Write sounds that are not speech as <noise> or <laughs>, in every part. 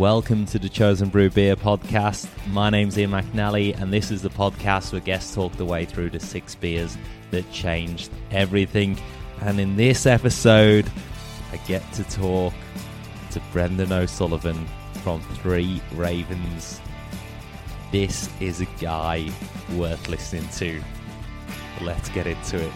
Welcome to the Chosen Brew Beer podcast. My name's Ian McNally, and this is the podcast where guests talk the way through the six beers that changed everything. And in this episode, I get to talk to Brendan O'Sullivan from Three Ravens. This is a guy worth listening to. Let's get into it.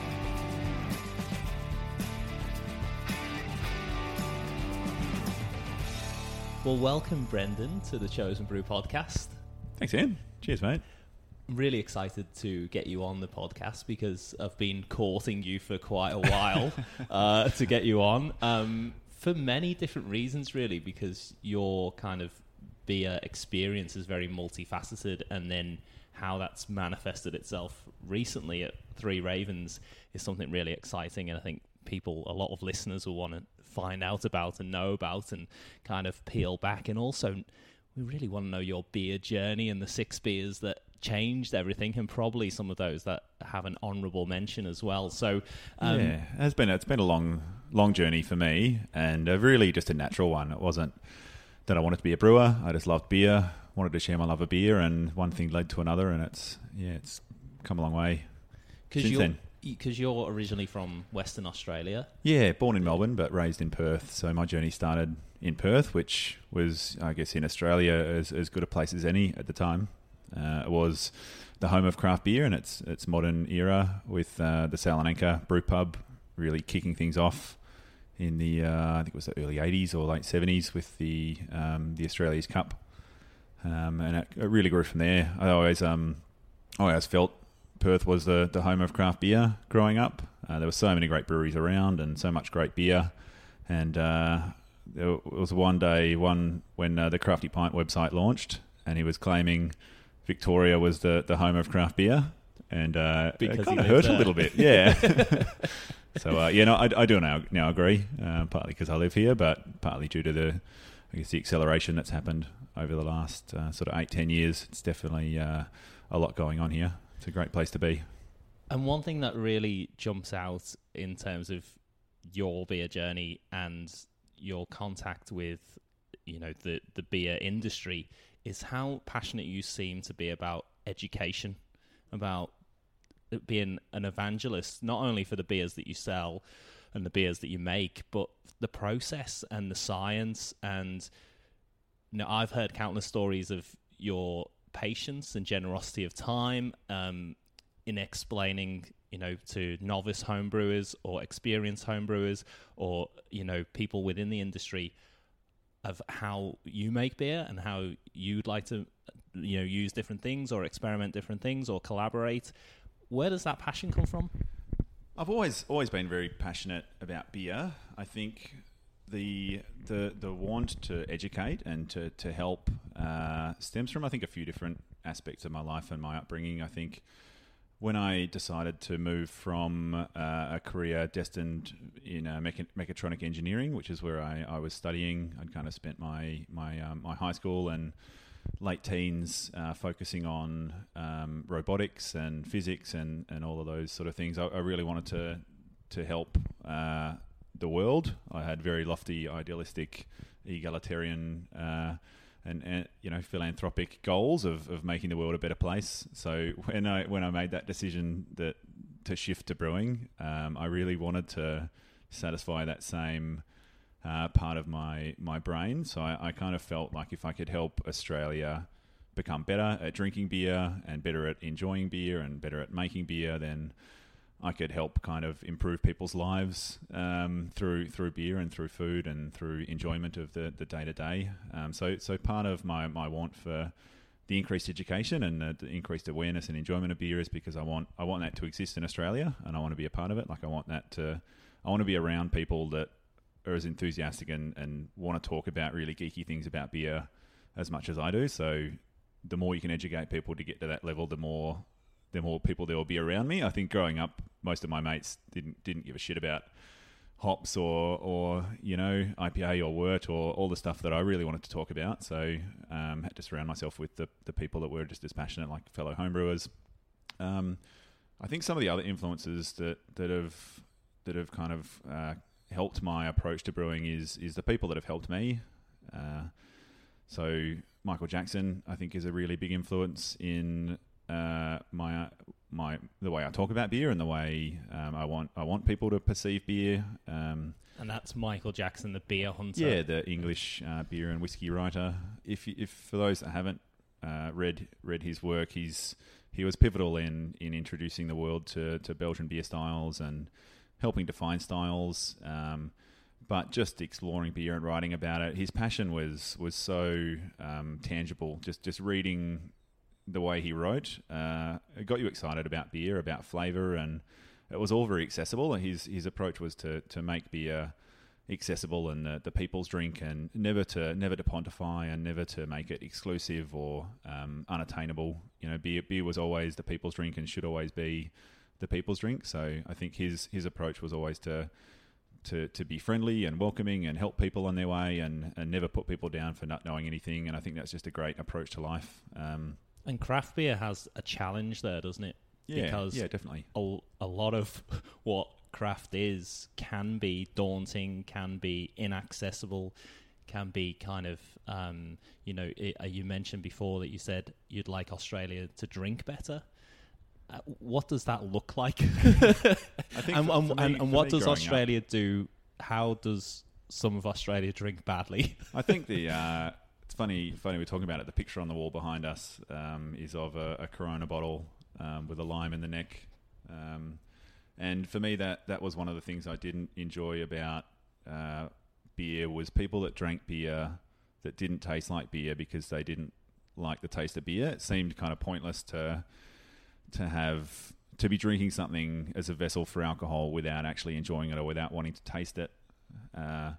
Well, welcome, Brendan, to the Chosen Brew podcast. Thanks, Ian. Cheers, mate. I'm really excited to get you on the podcast because I've been courting you for quite a while <laughs> uh, to get you on um, for many different reasons, really, because your kind of beer experience is very multifaceted, and then how that's manifested itself recently at Three Ravens is something really exciting, and I think people, a lot of listeners, will want to find out about and know about and kind of peel back. And also, we really want to know your beer journey and the six beers that changed everything, and probably some of those that have an honourable mention as well. So, um, yeah, it's been it's been a long long journey for me, and a really just a natural one. It wasn't that I wanted to be a brewer. I just loved beer, wanted to share my love of beer, and one thing led to another, and it's yeah, it's come a long way since then because you're originally from Western Australia. Yeah, born in Melbourne, but raised in Perth. So my journey started in Perth, which was, I guess, in Australia as, as good a place as any at the time. Uh, it was the home of craft beer in its its modern era, with uh, the Anchor Brew Pub really kicking things off in the uh, I think it was the early '80s or late '70s with the um, the Australia's Cup, um, and it, it, really grew from there. I always um, I always felt Perth was the, the home of craft beer growing up. Uh, there were so many great breweries around and so much great beer. And uh, there was one day, one when uh, the Crafty Pint website launched, and he was claiming Victoria was the, the home of craft beer. And uh, because it kind of hurt there. a little bit, yeah. <laughs> <laughs> so uh, yeah, no, I, I do now now agree. Uh, partly because I live here, but partly due to the I guess the acceleration that's happened over the last uh, sort of eight ten years. It's definitely uh, a lot going on here. It's a great place to be. And one thing that really jumps out in terms of your beer journey and your contact with, you know, the the beer industry is how passionate you seem to be about education, about being an evangelist, not only for the beers that you sell and the beers that you make, but the process and the science. And you know, I've heard countless stories of your patience and generosity of time um, in explaining, you know, to novice homebrewers or experienced homebrewers or you know people within the industry of how you make beer and how you'd like to, you know, use different things or experiment different things or collaborate. Where does that passion come from? I've always always been very passionate about beer. I think the the the want to educate and to to help uh, stems from I think a few different aspects of my life and my upbringing. I think when I decided to move from uh, a career destined in uh, mecha- mechatronic engineering, which is where I, I was studying, I'd kind of spent my my um, my high school and late teens uh, focusing on um, robotics and physics and, and all of those sort of things. I, I really wanted to to help uh, the world. I had very lofty, idealistic, egalitarian, uh, and, and, you know philanthropic goals of, of making the world a better place. So when I when I made that decision that to shift to brewing, um, I really wanted to satisfy that same uh, part of my my brain. So I, I kind of felt like if I could help Australia become better at drinking beer and better at enjoying beer and better at making beer, then I could help kind of improve people's lives um, through through beer and through food and through enjoyment of the the day to day. So so part of my my want for the increased education and the, the, increased awareness and enjoyment of beer is because I want I want that to exist in Australia and I want to be a part of it. Like I want that to I want to be around people that are as enthusiastic and, and want to talk about really geeky things about beer as much as I do. So the more you can educate people to get to that level, the more the more people there will be around me. I think growing up, most of my mates didn't didn't give a shit about hops or or you know IPA or wort or all the stuff that I really wanted to talk about. So um, had to surround myself with the the people that were just as passionate, like fellow homebrewers. Um, I think some of the other influences that that have that have kind of uh, helped my approach to brewing is is the people that have helped me. Uh, so Michael Jackson, I think, is a really big influence in uh, my my the way I talk about beer and the way um, I want I want people to perceive beer. Um, and that's Michael Jackson, the beer hunter. yeah, the English uh, beer and whiskey writer. If if for those that haven't uh, read read his work, he's he was pivotal in in introducing the world to to Belgian beer styles and helping define styles. Um, but just exploring beer and writing about it, his passion was was so um, tangible. Just just reading the way he wrote, uh, it got you excited about beer, about flavor, and it was all very accessible. His his approach was to to make beer accessible and the, the people's drink, and never to never to pontify and never to make it exclusive or um, unattainable. You know, beer beer was always the people's drink and should always be the people's drink. So I think his his approach was always to to, to be friendly and welcoming and help people on their way and, and never put people down for not knowing anything. And I think that's just a great approach to life. Um, and craft beer has a challenge there, doesn't it? Yeah, because yeah, definitely. A, a lot of <laughs> what craft is can be daunting, can be inaccessible, can be kind of, um, you know, it, uh, you mentioned before that you said you'd like Australia to drink better. Uh, what does that look like? <laughs> I think and, for and, and what does Australia up, do? How does some of Australia drink badly? I think the uh, it's funny. Funny we're talking about it. The picture on the wall behind us um, is of a, a Corona bottle um, with a lime in the neck. Um, and for me, that that was one of the things I didn't enjoy about uh, beer was people that drank beer that didn't taste like beer because they didn't like the taste of beer. It seemed kind of pointless to to have to be drinking something as a vessel for alcohol without actually enjoying it or without wanting to taste it. Uh,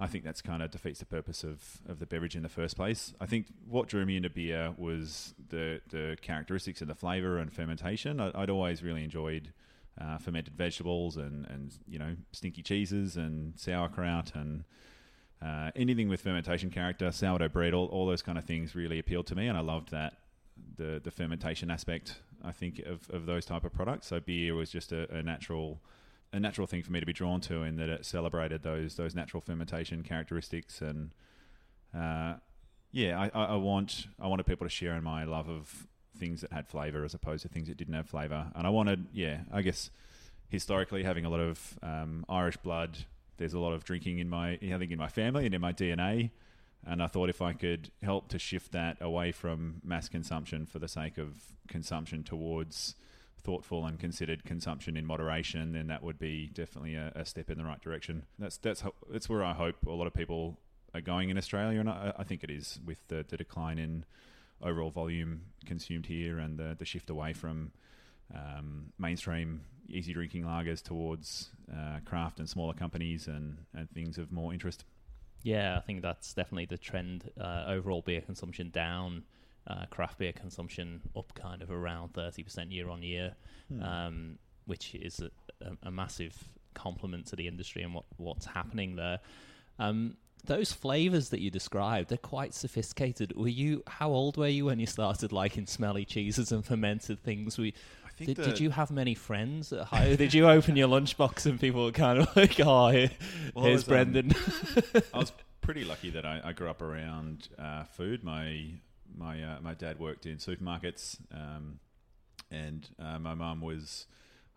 I think that's kind of defeats the purpose of, of the beverage in the first place. I think what drew me into beer was the the characteristics of the flavor and fermentation. I, would always really enjoyed uh, fermented vegetables and, and you know stinky cheeses and sauerkraut and uh, anything with fermentation character, sourdough bread, all, all those kind of things really appealed to me, and I loved that the the fermentation aspect. I think of, of those type of products. So beer was just a, a natural a natural thing for me to be drawn to in that it celebrated those those natural fermentation characteristics and uh, yeah, I, I, want I wanted people to share in my love of things that had flavor as opposed to things that didn't have flavor, and I wanted yeah, I guess historically having a lot of um, Irish blood. There's a lot of drinking in my I think in my family and in my DNA. And I thought if I could help to shift that away from mass consumption for the sake of consumption towards thoughtful and considered consumption in moderation, then that would be definitely a, a step in the right direction. That's that's that's where I hope a lot of people are going in Australia, and I, I think it is with the, the, decline in overall volume consumed here and the, the shift away from um, mainstream easy drinking lagers towards uh, craft and smaller companies and, and things of more interest. Yeah, I think that's definitely the trend. Uh, overall beer consumption down, uh, craft beer consumption up kind of around 30% year on year, hmm. um, which is a, a, a, massive compliment to the industry and what, what's happening there. Um, those flavors that you described, they're quite sophisticated. Were you, how old were you when you started liking smelly cheeses and fermented things? Were did, did, you have many friends at high? did you open your lunchbox and people were kind of <laughs> like, "Oh, here, well, here's was, um, Brendan." Um, I was <laughs> pretty lucky that I, I grew up around uh, food. My my uh, my dad worked in supermarkets, um, and uh, my mum was,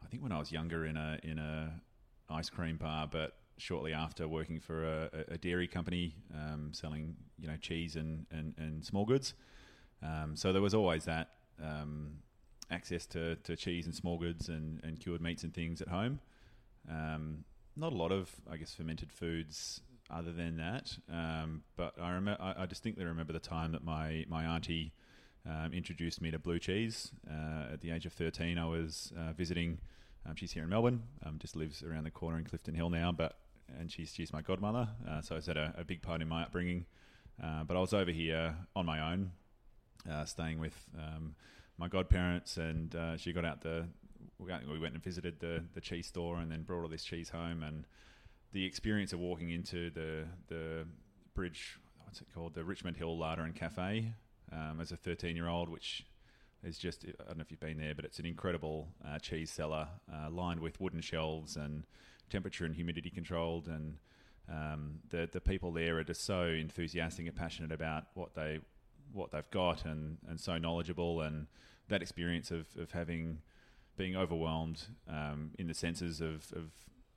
I think, when I was younger, in a in a ice cream bar, but shortly after working for a, a dairy company um, selling you know cheese and and, and small goods. Um, so there was always that um, access to, to cheese and small goods and, and cured meats and things at home. Um, not a lot of, I guess, fermented foods other than that. Um, but I, rem- I, I, distinctly remember the time that my, my auntie um, introduced me to blue cheese. Uh, at the age of 13, I was uh, visiting. Um, she's here in Melbourne, um, just lives around the corner in Clifton Hill now, but and she's, she's my godmother. Uh, so it's had a, a, big part in my upbringing. Uh, but I was over here on my own, uh, staying with um, my godparents, and uh, she got out the. We went and visited the the cheese store, and then brought all this cheese home. And the experience of walking into the the bridge, what's it called, the Richmond Hill Larder and Cafe, um, as a 13 year old, which is just I don't know if you've been there, but it's an incredible uh, cheese cellar uh, lined with wooden shelves and temperature and humidity controlled. And um, the the people there are just so enthusiastic and passionate about what they what they've got and, and so knowledgeable. And that experience of, of having being overwhelmed um, in the senses of, of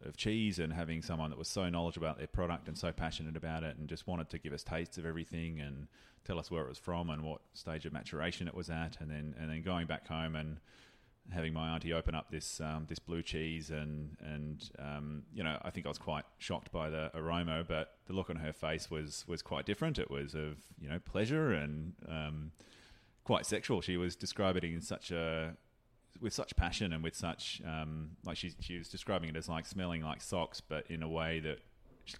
of cheese and having someone that was so knowledgeable about their product and so passionate about it and just wanted to give us tastes of everything and tell us where it was from and what stage of maturation it was at and then and then going back home and having my auntie open up this um, this blue cheese and and um, you know I think I was quite shocked by the aroma, but the look on her face was was quite different. It was of you know pleasure and um, quite sexual. She was describing it in such a with such passion and with such um, like she she was describing it as like smelling like socks, but in a way that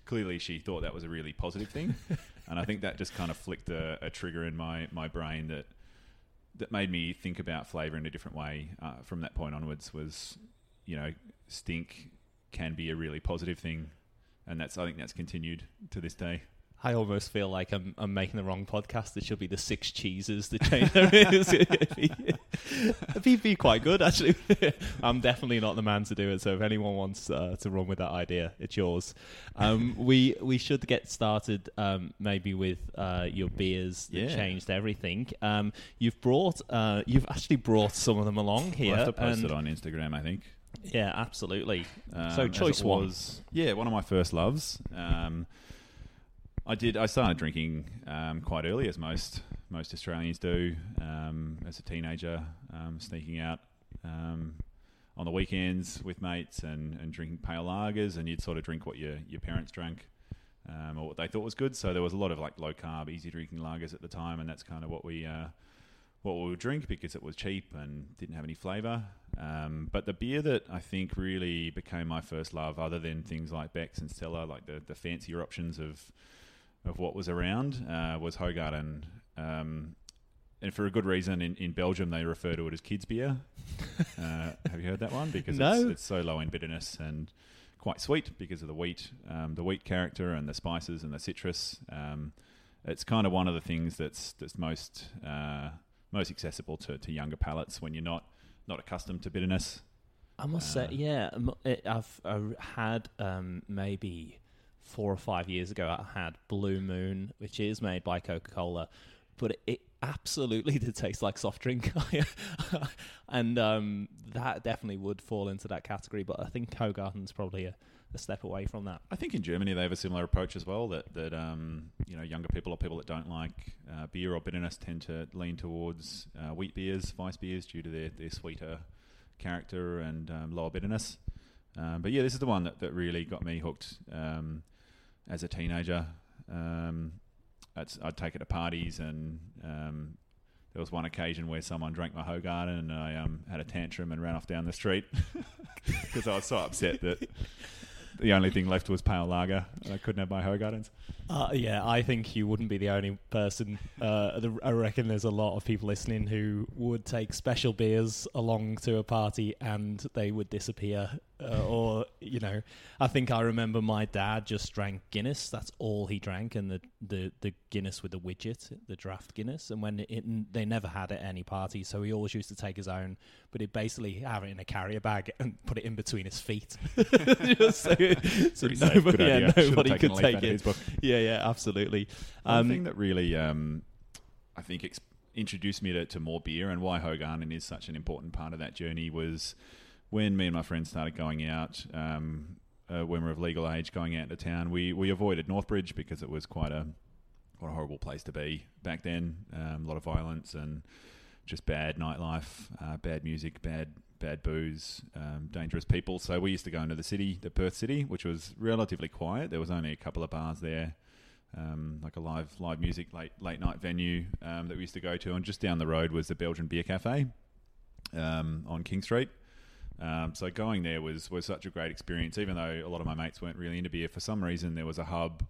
clearly she thought that was a really positive thing, <laughs> and I think that just kind of flicked a, a trigger in my my brain that that made me think about flavour in a different way uh, from that point onwards was, you know, stink can be a really positive thing, and that's I think that's continued to this day. I almost feel like I'm, I'm making the wrong podcast. It should be the six cheeses that change. <laughs> it'd, be, it'd be quite good, actually. <laughs> I'm definitely not the man to do it. So if anyone wants uh, to run with that idea, it's yours. Um, <laughs> we we should get started um, maybe with uh, your beers that Yeah. changed everything. Um, you've brought uh, you've actually brought some of them along here. We'll have to post it on Instagram, I think. Yeah, absolutely. Um, so choice one. was, yeah, one of my first loves. I did. I started drinking um, quite early, as most most Australians do. Um, as a teenager, um, sneaking out um, on the weekends with mates and, and drinking pale lagers, and you'd sort of drink what your your parents drank. Um, or what they thought was good. So there was a lot of like low carb, easy drinking lagers at the time, and that's kind of what we uh, what we would drink because it was cheap and didn't have any flavour. Um, but the beer that I think really became my first love, other than things like Beck's and Stella, like the, the fancier options of of what was around, uh, was Hoegaarden. Um, and for a good reason, in, in Belgium they refer to it as kids beer. <laughs> Uh, have you heard that one? Because No. it's, it's so low in bitterness and quite sweet because of the wheat, um, the wheat character and the spices and the citrus. Um, it's kind of one of the things that's that's most uh, most accessible to, to younger palates when you're not not accustomed to bitterness. I must Uh, say, yeah, I've uh, had um, maybe four or five years ago. I had Blue Moon, which is made by Coca Cola, but it, absolutely <laughs> did taste like soft drink, <laughs> and um, that definitely would fall into that category. But I think Hoegaarden's probably a, a step away from that. I think in Germany they have a similar approach as well. That that um, you know younger people or people that don't like uh, beer or bitterness tend to lean towards uh, wheat beers, Weiss beers, due to their, their sweeter character and um, lower bitterness. Um, but yeah, this is the one that, that really got me hooked um, as a teenager. Um, I'd, take it to parties, and um, there was one occasion where someone drank my Hoegaarden, and I um, had a tantrum and ran off down the street <laughs> because I was so upset that the only thing left was pale lager, I couldn't have my Hoegaardens. Uh, yeah, I think you wouldn't be the only person. Uh, I reckon there's a lot of people listening who would take special beers along to a party and they would disappear. Uh, or, you know, I think I remember my dad just drank Guinness. That's all he drank, and the, the, the Guinness with the widget, the draft Guinness. And when it, they never had it at any party, so he always used to take his own, but he'd basically have it in a carrier bag and put it in between his feet. <laughs> just so, <laughs> so safe, nobody, yeah, nobody could take it. Yeah, yeah, absolutely. One Um, thing that really, um, I think, ex- introduced me to, to more beer and why Hoegaarden is such an important part of that journey was when me and my friends started going out. Um, uh, when we were of legal age, going out to town, we we avoided Northbridge because it was quite a what a horrible place to be back then. Um, a lot of violence and just bad nightlife, uh, bad music, bad bad booze, um, dangerous people. So we used to go into the city, the Perth city, which was relatively quiet. There was only a couple of bars there, um, like a live live music late late night venue um, that we used to go to, and just down the road was the Belgian Beer Cafe um, on King Street. Um, so going there was was such a great experience. Even though a lot of my mates weren't really into beer, for some reason there was a hub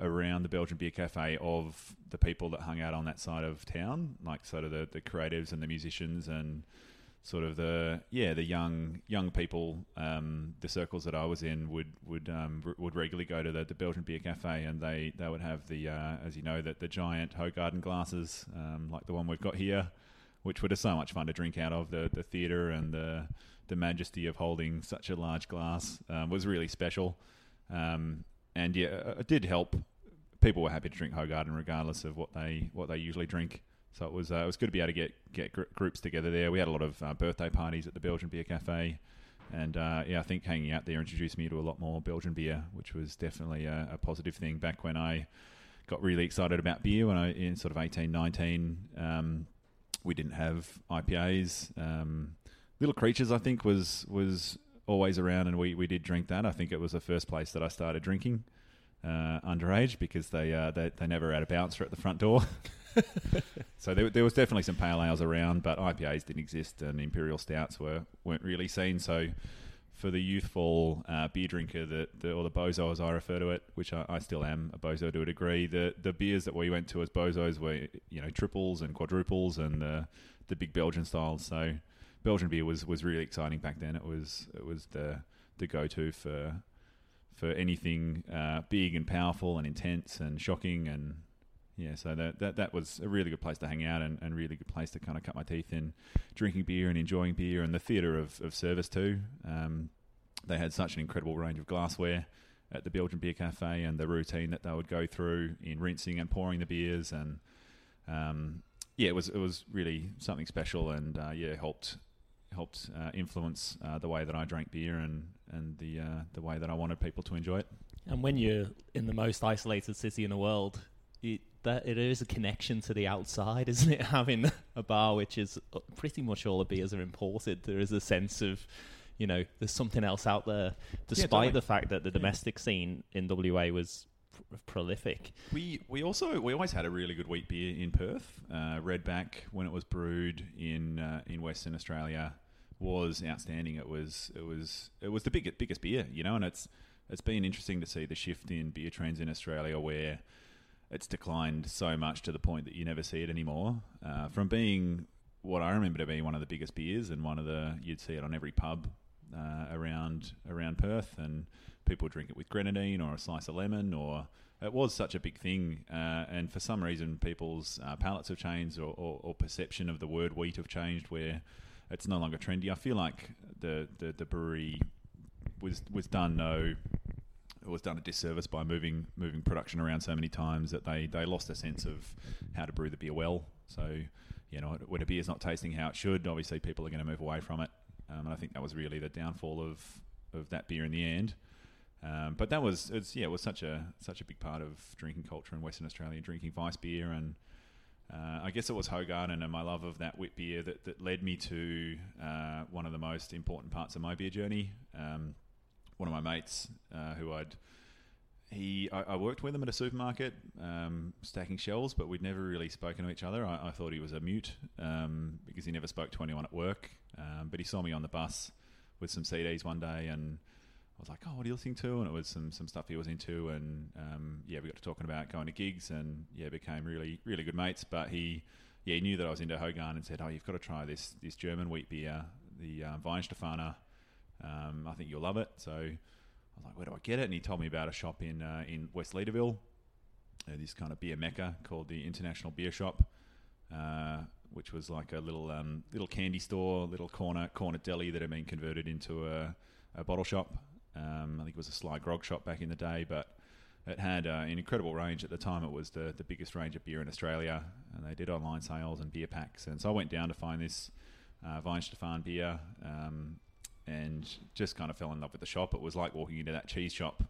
around the Belgian Beer Cafe of the people that hung out on that side of town, like sort of the, the creatives and the musicians and sort of the yeah the young young people. Um, the circles that I was in would would um, would regularly go to the, the Belgian Beer Cafe, and they, they would have the uh, as you know that the giant Hoegaarden glasses, um, like the one we've got here, which were just so much fun to drink out of. The the theatre and the the majesty of holding such a large glass um, was really special. Um, and yeah, it did help. People were happy to drink Hoegaarden regardless of what they what they usually drink. So it was uh, it was good to be able to get get gr- groups together there. We had a lot of uh, birthday parties at the Belgian Beer Cafe, and uh, yeah, I think hanging out there introduced me to a lot more Belgian beer, which was definitely a, a positive thing. Back when I got really excited about beer when I in sort of eighteen nineteen, um, we didn't have IPAs. Um, Little Creatures, I think, was was always around, and we, we did drink that. I think it was the first place that I started drinking uh, underage because they, uh, they they never had a bouncer at the front door. <laughs> <laughs> so there, there was definitely some pale ales around, but IPAs didn't exist, and imperial stouts were weren't really seen. So for the youthful uh, beer drinker that the, or the bozo as I refer to it, which I, I, still am a bozo to a degree, the the beers that we went to as bozos were you know triples and quadruples and the the big Belgian styles. So Belgian beer was, was really exciting back then. It was it was the the go to for for anything uh, big and powerful and intense and shocking and yeah, so that, that that was a really good place to hang out and, and really good place to kind of cut my teeth in drinking beer and enjoying beer and the theatre of, of service too. Um, they had such an incredible range of glassware at the Belgian Beer Cafe and the routine that they would go through in rinsing and pouring the beers and um, yeah, it was it was really something special and uh, yeah helped helped uh, influence uh, the way that I drank beer and and the uh, the way that I wanted people to enjoy it. And when you're in the most isolated city in the world, that it is a connection to the outside, <laughs> isn't it? Having a bar which is uh, pretty much all the beers are imported, there is a sense of you know there's something else out there, despite yeah, totally. the fact that the domestic yeah. scene in WA was prolific. We we also we always had a really good wheat beer in Perth. Uh, Redback when it was brewed in uh, in Western Australia was outstanding. It was it was it was the biggest biggest beer, you know, and it's it's been interesting to see the shift in beer trends in Australia where it's declined so much to the point that you never see it anymore. Uh, from being what I remember to be one of the biggest beers and one of the you'd see it on every pub uh, around around Perth, and people drink it with grenadine or a slice of lemon, or it was such a big thing. Uh, and for some reason, people's uh, palates have changed, or, or, or perception of the word wheat have changed, where it's no longer trendy. I feel like the, the, the brewery was was done no was done a disservice by moving moving production around so many times that they, they lost a sense of how to brew the beer well. So, you know, when a beer's not tasting how it should, obviously people are going to move away from it. Um, and I think that was really the downfall of, of that beer in the end. Um, but that was it's yeah it was such a such a big part of drinking culture in Western Australia, drinking Weiss beer and uh, I guess it was Hoegaarden and my love of that wit beer that, that led me to uh, one of the most important parts of my beer journey. Um, one of my mates uh, who I'd he I, I, worked with him at a supermarket um, stacking shelves, but we'd never really spoken to each other. I, I thought he was a mute um, because he never spoke to anyone at work. Um, but he saw me on the bus with some CDs one day and I was like, "Oh, what are you listening to?" And it was some some stuff he was into, and um, yeah, we got to talking about going to gigs, and yeah, became really really good mates. But he yeah he knew that I was into Hogan and said, "Oh, you've got to try this this German wheat beer, the uh, Weihenstephaner. Um, I think you'll love it." So I was like, "Where do I get it?" And he told me about a shop in uh, in West Leederville, uh, this kind of beer mecca called the International Beer Shop. Uh, which was like a little um, little candy store, little corner corner deli that had been converted into a, a bottle shop. Um, I think it was a Sly Grog shop back in the day, but it had uh, an incredible range at the time. It was the, the biggest range of beer in Australia, and they did online sales and beer packs. And so I went down to find this uh, Weihenstephan beer um, and just kind of fell in love with the shop. It was like walking into that cheese shop,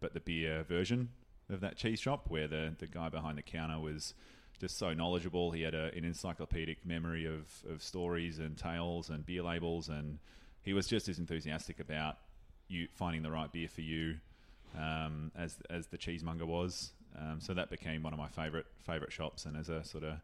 but the beer version of that cheese shop, where the, the guy behind the counter was just so knowledgeable. He had a, an encyclopedic memory of, of stories and tales and beer labels, and he was just as enthusiastic about you finding the right beer for you, um, as as the cheesemonger was. Um, so that became one of my favorite favorite shops. And as a sort of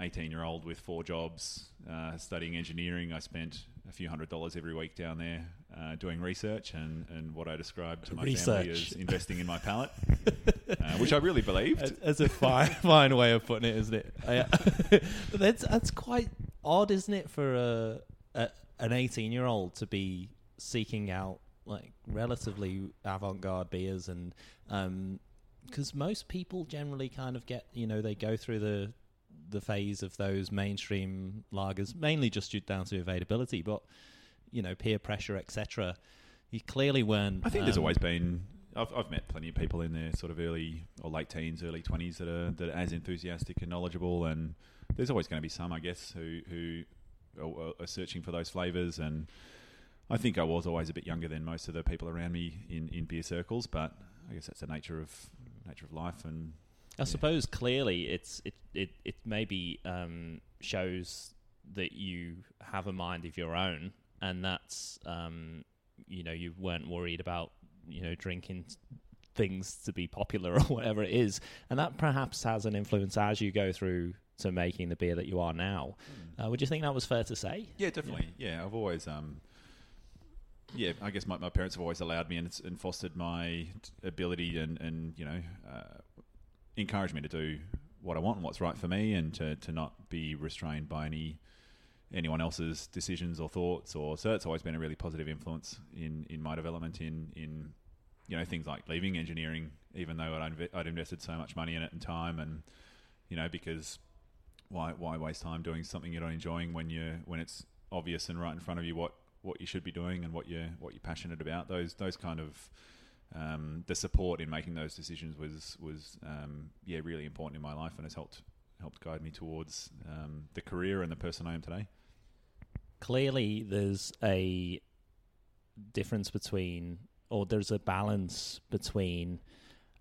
18 year old with four jobs, uh, studying engineering, I spent a few hundred dollars every week down there uh, doing research and, and what I described to my research. family as investing in my palate, <laughs> uh, which I really believed. That's a fine, <laughs> fine way of putting it, isn't it? <laughs> but that's that's quite odd, isn't it, for a, a an 18 year old to be seeking out like relatively avant-garde beers and because um, most people generally kind of get you know they go through the the phase of those mainstream lagers mainly just due down to availability but you know peer pressure etc you clearly weren't i think um, there's always been I've, I've met plenty of people in their sort of early or late teens, early twenties that are that are as enthusiastic and knowledgeable, and there's always going to be some, I guess, who who are, are searching for those flavors. And I think I was always a bit younger than most of the people around me in, in beer circles, but I guess that's the nature of nature of life. And I suppose clearly it's it it it maybe um, shows that you have a mind of your own, and that's um, you know you weren't worried about you know drinking things to be popular <laughs> or whatever it is, and that perhaps has an influence as you go through to making the beer that you are now. Uh, would you think that was fair to say? Yeah, definitely. Yeah, I've always, um, yeah, I guess my, my parents have always allowed me and, and fostered my t- ability and, and you know, uh, encouraged me to do what I want and what's right for me and to, to not be restrained by any anyone else's decisions or thoughts or so it's always been a really positive influence in, in my development in, in you know things like leaving engineering even though I'd, inve- I'd invested so much money in it and time and you know because why why waste time doing something you're not enjoying when you when it's obvious and right in front of you what what you should be doing and what you're what you're passionate about? Those those kind of um, the support in making those decisions was was um, yeah really important in my life and has helped helped guide me towards um, the career and the person I am today. Clearly, there's a difference between, or there's a balance between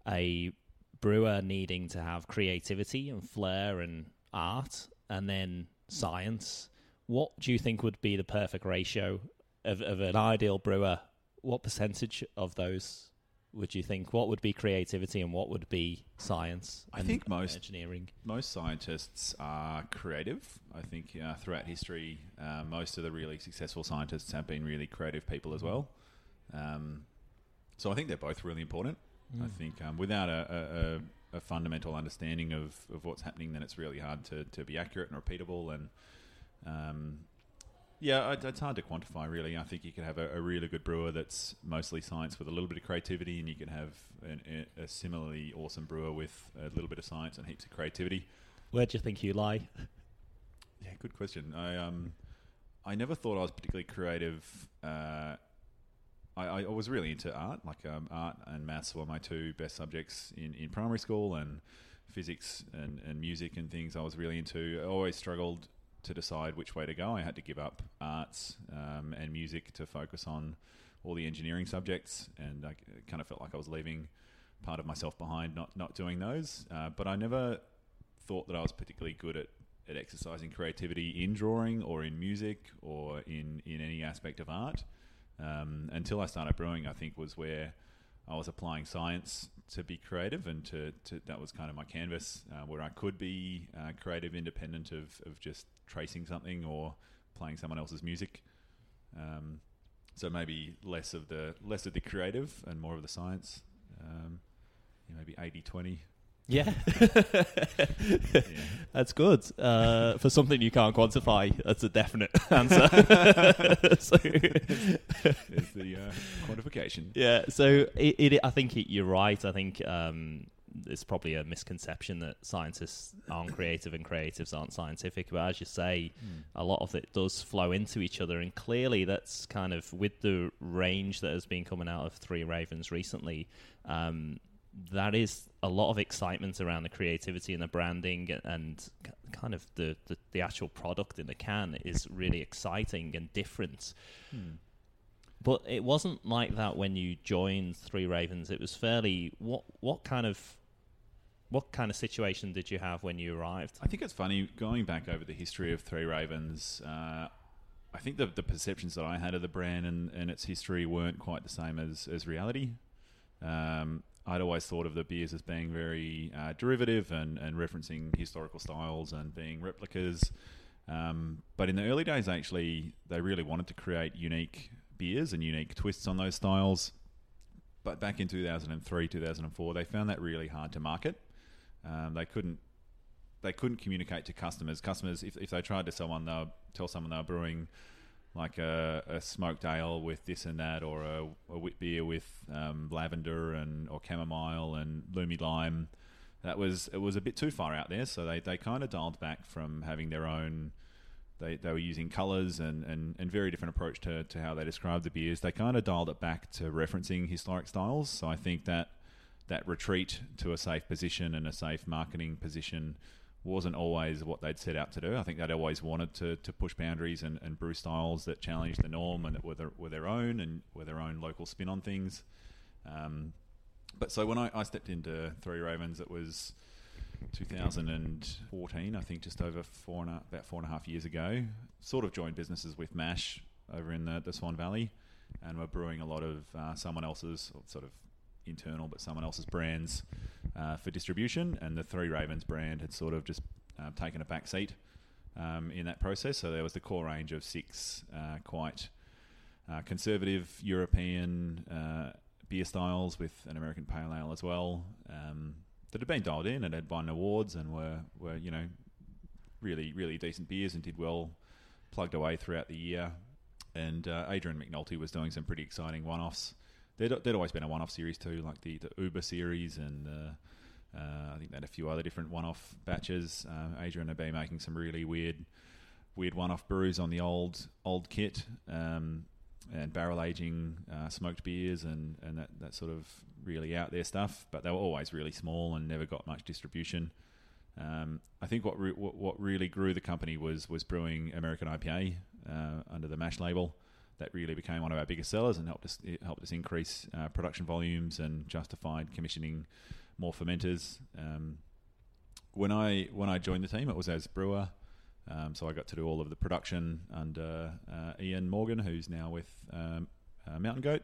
a brewer needing to have creativity and flair and art, and then science. What do you think would be the perfect ratio of, of an ideal brewer? What percentage of those would you think? What would be creativity and what would be science? I think most- engineering. most scientists are creative. I think uh, throughout history, uh, most of the really successful scientists have been really creative people as well. Um, so I think they're both really important. I think um, without a, a, a, a fundamental understanding of, of what's happening, then it's really hard to, to be accurate and repeatable. And um, yeah, it's hard to quantify really. I think you could have a, a really good brewer that's mostly science with a little bit of creativity, and you can have an, a, a similarly awesome brewer with a little bit of science and heaps of creativity. Where do you think you lie? <laughs> Yeah, good question. I um, I never thought I was particularly creative. Uh, I, I was really into art, like um, art and maths were my two best subjects in, in primary school, and physics and, and music and things I was really into. I always struggled to decide which way to go. I had to give up arts um, and music to focus on all the engineering subjects, and I kind of felt like I was leaving part of myself behind, not not doing those. Uh, but I never thought that I was particularly good at, at exercising creativity in drawing or in music or in, in any aspect of art. Um, until I started brewing, I think was where I was applying science to be creative, and to, to that was kind of my canvas uh, where I could be uh, creative, independent of, of just tracing something or playing someone else's music. Um, so maybe less of the less of the creative and more of the science. Um, yeah, maybe 80-20. Yeah. Yeah. <laughs> <laughs> That's good. Uh, for something you can't quantify, that's a definite <laughs> answer. so, There's the uh, quantification. yeah, so it, it, I think it, you're right. I think um, it's probably a misconception that scientists aren't <coughs> creative and creatives aren't scientific. But as you say, a lot of it does flow into each other. And clearly, that's kind of with the range that has been coming out of Three Ravens recently. Um, that is a lot of excitement around the creativity and the branding and kind of the, the, the actual product in the can is really exciting and different. Hmm. But it wasn't like that when you joined Three Ravens. It was fairly what what kind of what kind of situation did you have when you arrived? I think it's funny going back over the history of Three Ravens. Uh, I think the, the perceptions that I had of the brand and, and its history weren't quite the same as, as reality. Um, I'd always thought of the beers as being very uh, derivative and, and referencing historical styles and being replicas. Um, but in the early days, actually, they really wanted to create unique beers and unique twists on those styles. But back in 2003, 2004, they found that really hard to market. Um, they couldn't they couldn't communicate to customers. Customers, if, if they tried to someone, they'll tell someone they're brewing like a, a smoked ale with this and that, or a, a wit beer with um, lavender and or chamomile and lumi lime. That was it was a bit too far out there, so they, they kind of dialed back from having their own they, they were using colours and, and, and very different approach to, to how they described the beers. They kind of dialed it back to referencing historic styles. So I think that that retreat to a safe position and a safe marketing position wasn't always what they'd set out to do. I think they'd always wanted to, to push boundaries and, and brew styles that challenged the norm and that were their, were their own and were their own local spin on things. Um, but so when I, I stepped into Three Ravens, it was 2014, I think, just over four and a, about four and a half years ago. Sort of joined businesses with Mash over in the, the Swan Valley, and we're brewing a lot of uh, someone else's sort of internal, but someone else's brands uh, for distribution. And the Three Ravens brand had sort of just uh, taken a back seat um, in that process. So there was the core range of six uh, quite uh, conservative European uh, beer styles with an American pale ale as well. Um, that had been dialed in and had won awards and were, were you know really really decent beers and did well plugged away throughout the year and uh, Adrian McNulty was doing some pretty exciting one-offs there'd, there'd always been a one-off series too like the, the Uber series and uh, uh, I think they had a few other different one-off batches uh, Adrian had been making some really weird weird one-off brews on the old old kit um, and barrel aging uh, smoked beers and, and that, that sort of really out there stuff, but they were always really small and never got much distribution. Um, I think what, re- what really grew the company was was brewing American IPA uh, under the Mash label. That really became one of our biggest sellers and helped us helped us increase uh, production volumes and justified commissioning more fermenters. Um, when I when I joined the team, it was as brewer, um, so I got to do all of the production under uh, Ian Morgan, who's now with um, uh, Mountain Goat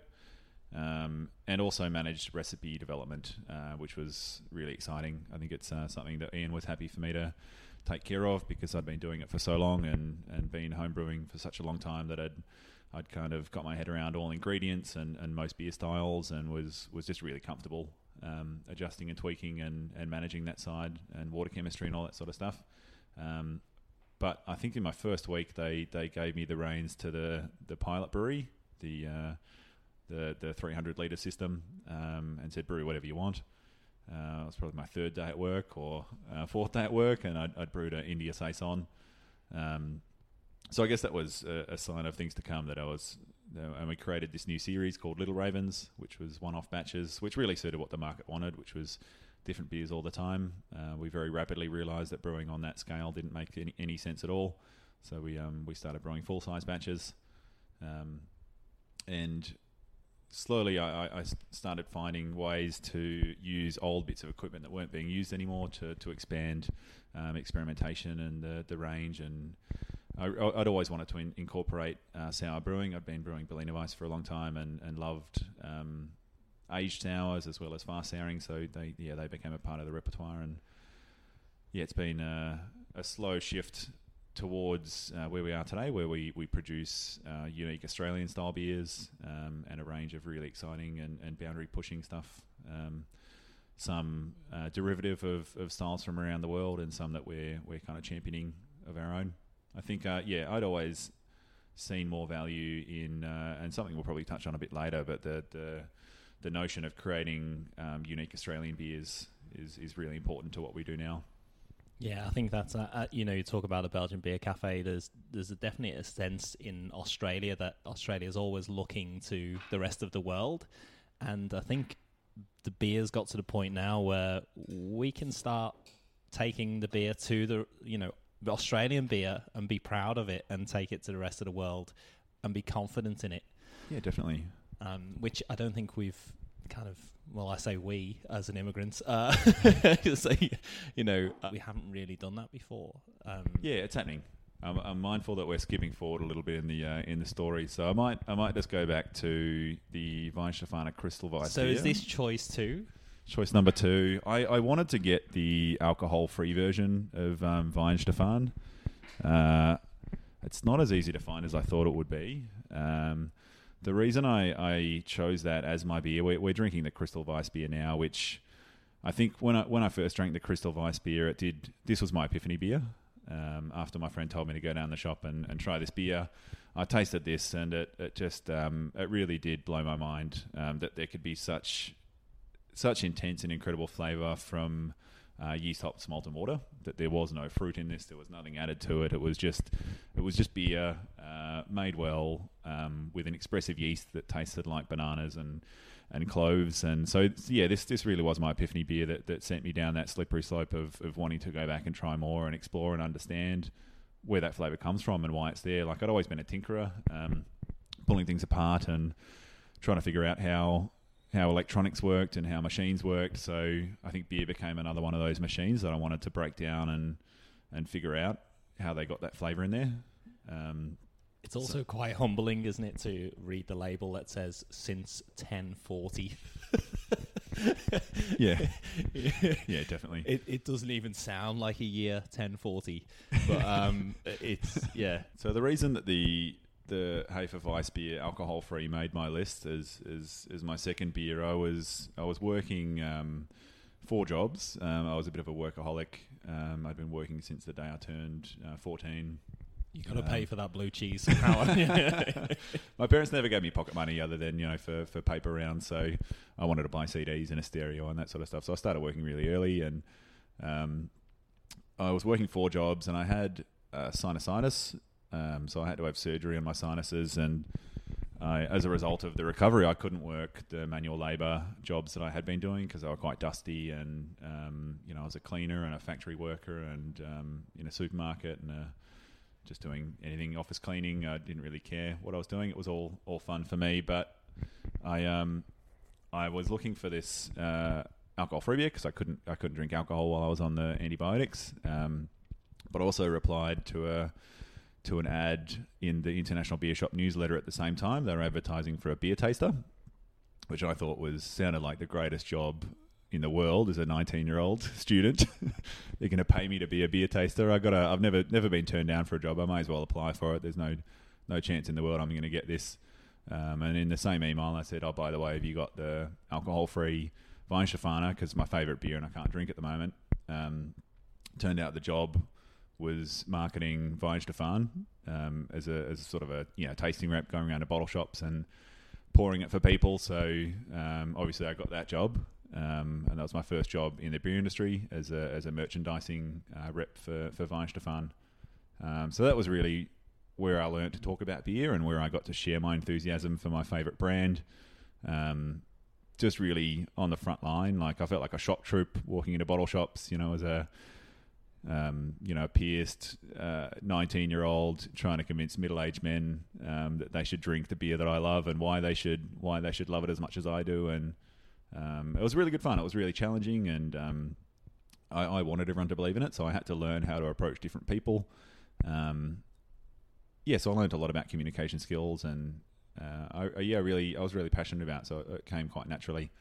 um, and also managed recipe development, uh, which was really exciting. I think it's uh, something that Ian was happy for me to take care of because I'd been doing it for so long and, and been homebrewing for such a long time that I'd I'd kind of got my head around all ingredients and, and most beer styles and was was just really comfortable um, adjusting and tweaking and, and managing that side and water chemistry and all that sort of stuff. Um, but I think in my first week they, they gave me the reins to the, the pilot brewery, the uh, the the 300 liter system um, and said brew whatever you want. Uh, it was probably my third day at work or uh, fourth day at work, and I'd, I'd brewed an India saison. Um, so I guess that was a, a, sign of things to come. That I was, and we created this new series called Little Ravens, which was one-off batches, which really suited what the market wanted, which was different beers all the time. Uh, we very rapidly realised that brewing on that scale didn't make any, any sense at all. So we um, we started brewing full-size batches, um, and slowly I, I, started finding ways to use old bits of equipment that weren't being used anymore to, to expand um, experimentation and the, the range. And I, would always wanted to in, incorporate uh, sour brewing. I'd been brewing Berliner Weiss for a long time and, and loved um, aged sours as well as fast souring. So they yeah they became a part of the repertoire. And yeah, it's been a, a slow shift towards uh, where we are today, where we, we produce uh, unique Australian style beers um, and a range of really exciting and, and boundary pushing stuff. Um, some uh, derivative of, of styles from around the world, and some that we're we're kind of championing of our own. I think, uh, yeah, I'd always seen more value in, uh, and something we'll probably touch on a bit later, but the the, the notion of creating um, unique Australian beers is is really important to what we do now. Yeah, I think that's uh, uh, you know you talk about a Belgian beer cafe. There's there's a definitely a sense in Australia that Australia is always looking to the rest of the world, and I think the beer's got to the point now where we can start taking the beer to the you know Australian beer and be proud of it and take it to the rest of the world and be confident in it. Yeah, definitely. Um, which I don't think we've kind of well, I say we as an immigrant, uh, <laughs> <laughs> so, you know, uh, we haven't really done that before. Um, yeah, it's happening. I'm, I'm, mindful that we're skipping forward a little bit in the uh, in the story, so I might I might just go back to the Weihenstephaner Crystal Weiss. So is this choice two? Choice number two. I, I wanted to get the alcohol-free version of um, Weihenstephan. Uh, it's not as easy to find as I thought it would be. Um, the reason I, I chose that as my beer, we're, we're drinking the Crystal Weiss beer now, which I think when I when I first drank the Crystal Weiss beer, it did. This was my epiphany beer. Um, after my friend told me to go down the shop and, and try this beer, I tasted this and it, it just um, it really did blow my mind um, that there could be such such intense and incredible flavour from uh, yeast hops, malt and water. That there was no fruit in this. There was nothing added to it. It was just it was just beer uh, made well um, with an expressive yeast that tasted like bananas and and cloves. And so yeah, this this really was my epiphany beer that, that sent me down that slippery slope of, of wanting to go back and try more and explore and understand where that flavour comes from and why it's there. Like I'd always been a tinkerer, um, pulling things apart and trying to figure out how how electronics worked and how machines worked. So I think beer became another one of those machines that I wanted to break down and and figure out how they got that flavour in there. Um, it's also so. quite humbling, isn't it, to read the label that says since 1040. <laughs> yeah, <laughs> yeah, definitely. It, it doesn't even sound like a year 1040, but um, <laughs> it's yeah. So the reason that the the Hefeweiss beer, alcohol free, made my list as, as as my second beer. I was I was working um, four jobs. Um, I was a bit of a workaholic. Um, I'd been working since the day I turned uh, fourteen. You got to um, pay for that blue cheese somehow. <laughs> my parents never gave me pocket money other than you know for, for paper rounds. So I wanted to buy CDs and a stereo and that sort of stuff. So I started working really early, and um, I was working four jobs, and I had uh, sinusitis um, so I had to have surgery on my sinuses, and I, as a result of the recovery, I couldn't work the manual labour jobs that I had been doing because they were quite dusty. And um, you know, I was a cleaner and a factory worker, and um, in a supermarket, and uh, just doing anything office cleaning. I didn't really care what I was doing. It was all all fun for me. But I um, I was looking for this uh, alcohol free beer because I couldn't I couldn't drink alcohol while I was on the antibiotics. Um, but also replied to a to an ad in the International Beer Shop newsletter at the same time. They were advertising for a beer taster, which I thought was sounded like the greatest job in the world as a 19 year old <laughs> student. <laughs> They're going to pay me to be a beer taster. I got a, I've never never been turned down for a job. I may as well apply for it. There's no no chance in the world I'm going to get this. Um, and in the same email, I said, "Oh, by the way, have you got the alcohol-free Weihenstephaner? Because it's my favourite beer, and I can't drink at the moment." Um, turned out the job was marketing Weihenstephan um, as a as sort of a you know tasting rep, going around to bottle shops and pouring it for people. So um, obviously, I got that job, um, and that was my first job in the beer industry as a as a merchandising uh, rep for for Weihenstephan. Um, so that was really where I learned to talk about beer and where I got to share my enthusiasm for my favorite brand. Um, just really on the front line, like I felt like a shop troop walking into bottle shops, you know, as a um, you know, a pierced nineteen-year-old uh, trying to convince middle-aged men um, that they should drink the beer that I love and why they should why they should love it as much as I do. And um, it was really good fun. It was really challenging, and um, I, I, wanted everyone to believe in it. So I had to learn how to approach different people. Um, yeah, so I learned a lot about communication skills, and uh, I, yeah, really, I was really passionate about. It, so it came quite naturally.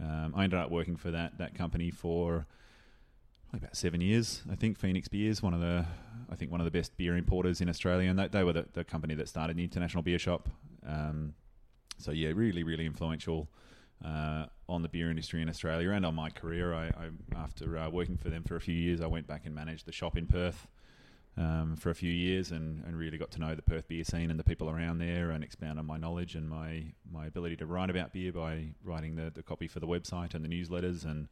Um, I ended up working for that that company for about seven years, I think. Phoenix Beers, one of the, I think one of the best beer importers in Australia, and they, they were the, the, company that started the International Beer Shop. Um, so yeah, really, really influential uh, on the beer industry in Australia and on my career. I, I after uh, working for them for a few years, I went back and managed the shop in Perth. Um, for a few years and, and really got to know the Perth beer scene and the people around there and expand on my knowledge and my, my ability to write about beer by writing the, the copy for the website and the newsletters and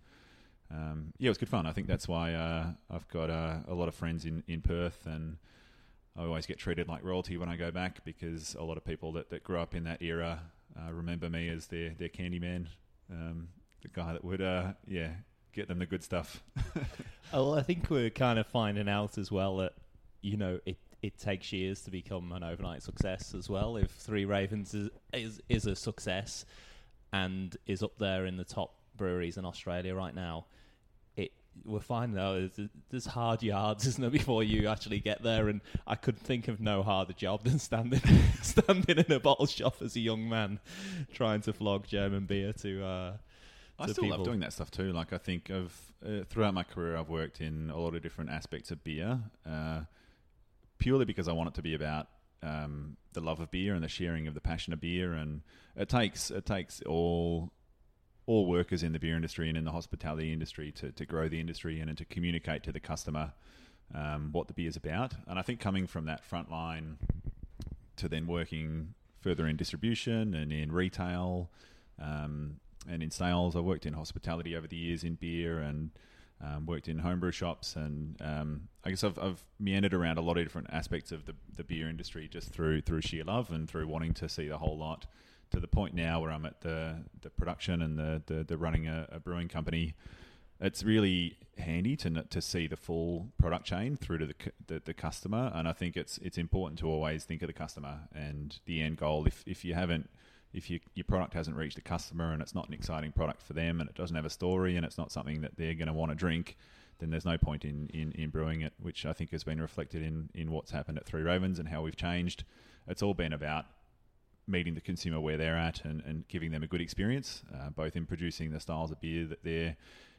um, yeah, it was good fun. I think that's why uh, I've got uh, a lot of friends in, in Perth, and I always get treated like royalty when I go back because a lot of people that, that grew up in that era uh, remember me as their their candy man, um, the guy that would uh, yeah get them the good stuff. <laughs> well, I think we're kind of finding out as well that you know it it takes years to become an overnight success as well. If Three Ravens is is, is a success and is up there in the top breweries in Australia right now we're finding out there's, there's hard yards, <laughs> isn't there, before you actually get there. And I could think of no harder job than standing <laughs> standing in a bottle shop as a young man, trying to flog German beer to. Uh, I still people. love doing that stuff too. Like I think of uh, throughout my career, I've worked in a lot of different aspects of beer, uh, purely because I want it to be about um, the love of beer and the sharing of the passion of beer. And it takes it takes all all workers in the beer industry and in the hospitality industry to, to grow the industry and, and to communicate to the customer um, what the beer is about. And I think coming from that front line to then working further in distribution and in retail um, and in sales, I worked in hospitality over the years in beer and um, worked in homebrew shops, and um, I guess I've, I've meandered around a lot of different aspects of the, the beer industry just through through sheer love and through wanting to see the whole lot. To the point now where I'm at the the production and the the, the running a, a brewing company it's really handy to to see the full product chain through to the, the, the customer, and I think it's it's important to always think of the customer and the end goal. If if you haven't if you, your product hasn't reached the customer and it's not an exciting product for them and it doesn't have a story and it's not something that they're going to want to drink, then there's no point in, in, in brewing it, which I think has been reflected in, in what's happened at Three Ravens and how we've changed. It's all been about meeting the consumer where they're at and, and giving them a good experience, uh, both in producing the styles of beer that they're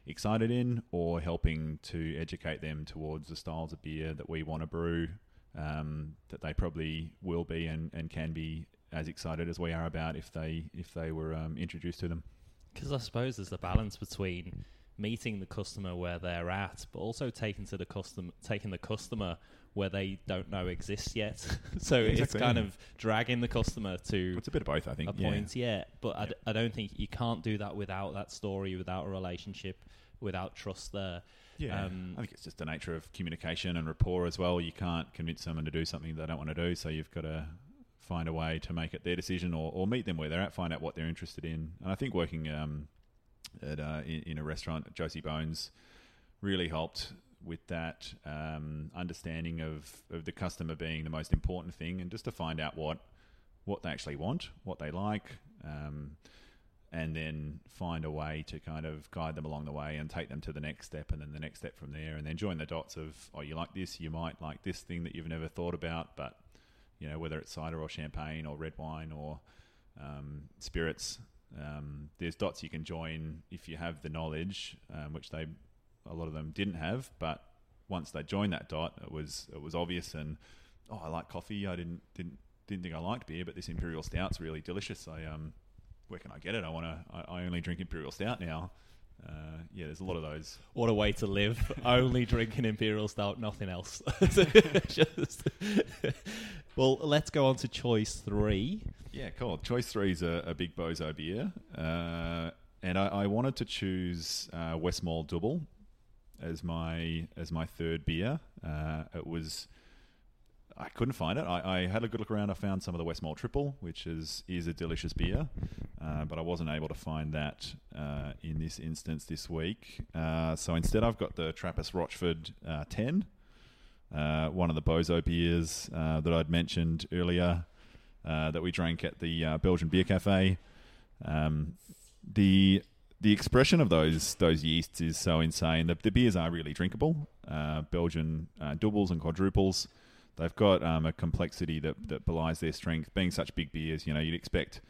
excited in or helping to educate them towards the styles of beer that we want to brew um, that they probably will be and, and can be as excited as we are about if they if they were um, introduced to them. Because I suppose there's the balance between meeting the customer where they're at, but also taking to the custom taking the customer where they don't know exists yet. <laughs> so exactly, it's kind yeah. of dragging the customer to it's a bit of both, I think. A yeah. point, yeah. But yeah. I, d- I don't think you can't do that without that story, without a relationship, without trust there. Yeah, um, I think it's just the nature of communication and rapport as well. You can't convince someone to do something they don't want to do, so you've got to find a way to make it their decision or, or meet them where they're at, find out what they're interested in. And I think working um, at uh, in, in, a restaurant, Josie Bones, really helped with that um, understanding of, of the customer being the most important thing, and just to find out what what they actually want, what they like, um, and then find a way to kind of guide them along the way and take them to the next step, and then the next step from there, and then join the dots of oh, you like this, you might like this thing that you've never thought about, but you know whether it's cider or champagne or red wine or um, spirits. Um, there's dots you can join if you have the knowledge, um, which they a lot of them didn't have. But once they joined that dot, it was it was obvious. And oh, I like coffee. I didn't didn't didn't think I liked beer, but this imperial stout's really delicious. I um, where can I get it? I want to. I, I only drink imperial stout now. Uh, yeah, there's a lot of those. What a way to live! <laughs> Only drinking imperial stout, nothing else. Just <laughs> <laughs> well, let's go on to choice three. Yeah, cool. Choice three is a, a big bozo beer, uh, and I, I, wanted to choose uh, Westmalle Double as my as my third beer. Uh, it was I couldn't find it. I, I, had a good look around. I found some of the Westmalle Triple, which is is a delicious beer, uh, but I wasn't able to find that uh, in this instance this week. Uh, so instead, I've got the Trappist Rochefort uh, Ten, uh, one of the Bozo beers that I'd mentioned earlier that we drank at the Belgian Beer Cafe. Um, the the expression of those those yeasts is so insane. The, the beers are really drinkable. Belgian doubles and quadruples they've got um, a complexity that, that belies their strength. Being such big beers, you know, you'd expect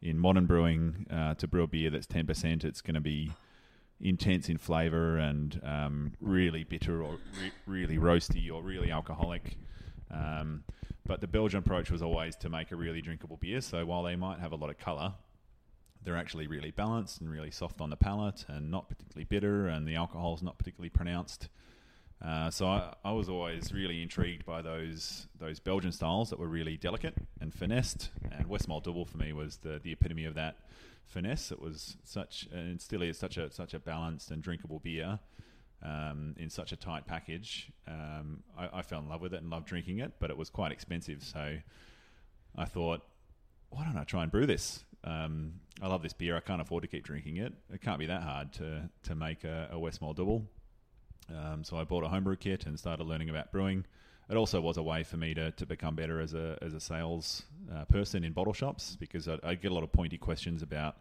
in modern brewing uh, to brew a beer that's 10%, it's going to be intense in flavour and um, really bitter or re- really roasty or really alcoholic. Um, but the Belgian approach was always to make a really drinkable beer. So while they might have a lot of colour, they're actually really balanced and really soft on the palate and not particularly bitter, and the alcohol is not particularly pronounced. Uh, so I, I, was always really intrigued by those those Belgian styles that were really delicate and finessed. And Westmalle Double for me was the, the epitome of that finesse. It was such and still is such a such a balanced and drinkable beer um, in such a tight package. Um, I, I, fell in love with it and loved drinking it, but it was quite expensive. So I thought, why don't I try and brew this? Um, I love this beer. I can't afford to keep drinking it. It can't be that hard to to make a, a Double. Um, so I bought a homebrew kit and started learning about brewing. It also was a way for me to, to become better as a, as a sales uh, person in bottle shops because I, I get a lot of pointy questions about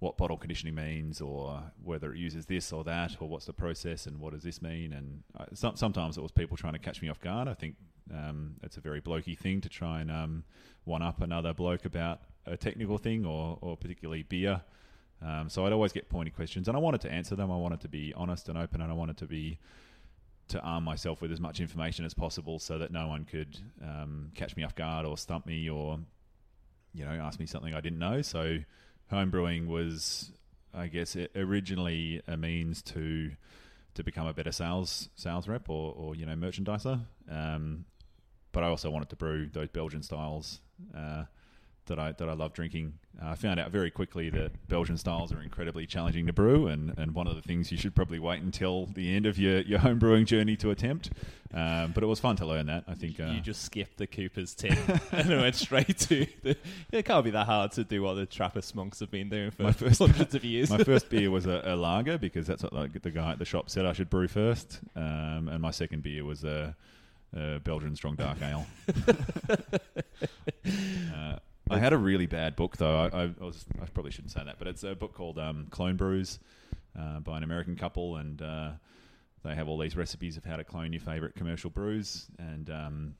what bottle conditioning means or whether it uses this or that or what's the process and what does this mean. And I, some, sometimes it was people trying to catch me off guard. I think um, it's a very blokey thing to try and um, one up another bloke about a technical thing or, or particularly beer. Um, so I'd always get pointy questions, and I wanted to answer them. I wanted to be honest and open, and I wanted to be to arm myself with as much information as possible, so that no one could um, catch me off guard or stump me or you know ask me something I didn't know. So homebrewing was, I guess, originally a means to to become a better sales sales rep or, or you know merchandiser. Um, but I also wanted to brew those Belgian styles. Uh, that I that I love drinking. Uh, I found out very quickly that Belgian styles are incredibly challenging to brew, and, and one of the things you should probably wait until the end of your, your home brewing journey to attempt. Um, but it was fun to learn that. I think uh, you just skipped the Cooper's tin <laughs> and went straight to. The, it can't be that hard to do what the Trappist monks have been doing for My first- <laughs> hundreds of years. my first beer <laughs> was a, a lager because that's what like, the guy at the shop said I should brew first, um, and my second beer was a, a Belgian strong dark ale. uh, I had a really bad book though. I, I, was I probably shouldn't say that, but it's a book called um, Clone Brews uh, by an American couple, and uh, they have all these recipes of how to clone your favorite commercial brews, and um,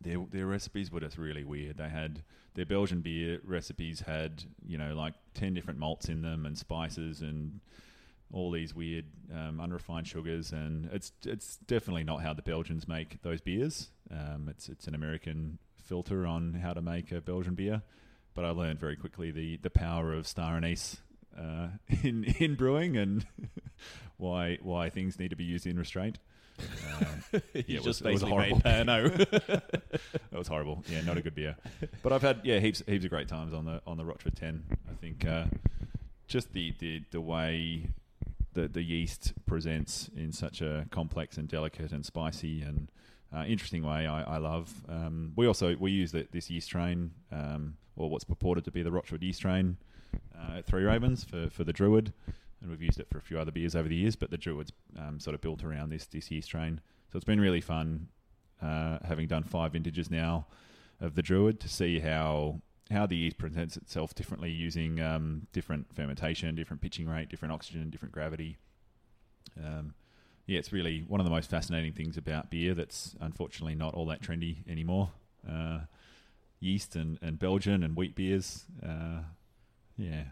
their their recipes were just really weird. They had their Belgian beer recipes had you know like ten different malts in them and spices and all these weird um, unrefined sugars, and it's it's definitely not how the Belgians make those beers. Um, it's it's an American filter on how to make a Belgian beer, but I learned very quickly the the power of star anise uh, <laughs> in in brewing and <laughs> why why things need to be used in restraint. <laughs> You yeah, it just was- it was horrible. made Pernod. that was horrible. Yeah, not a good beer. But I've had yeah heaps heaps of great times on the on the Rochefort Ten. I think uh, just the, the the way the the yeast presents in such a complex and delicate and spicy and uh, interesting way. I, I love. Um, we also we use the, this yeast strain um, or what's purported to be the Rochefort yeast strain uh, at Three Ravens for for the Druid. And we've used it for a few other beers over the years, but the Druid's um, sort of built around this this yeast strain. So it's been really fun uh, having done five vintages now of the Druid to see how how the yeast presents itself differently using um, different fermentation, different pitching rate, different oxygen, different gravity. Um, yeah, it's really one of the most fascinating things about beer that's unfortunately not all that trendy anymore. Uh, yeast and, and Belgian and wheat beers. Uh, yeah.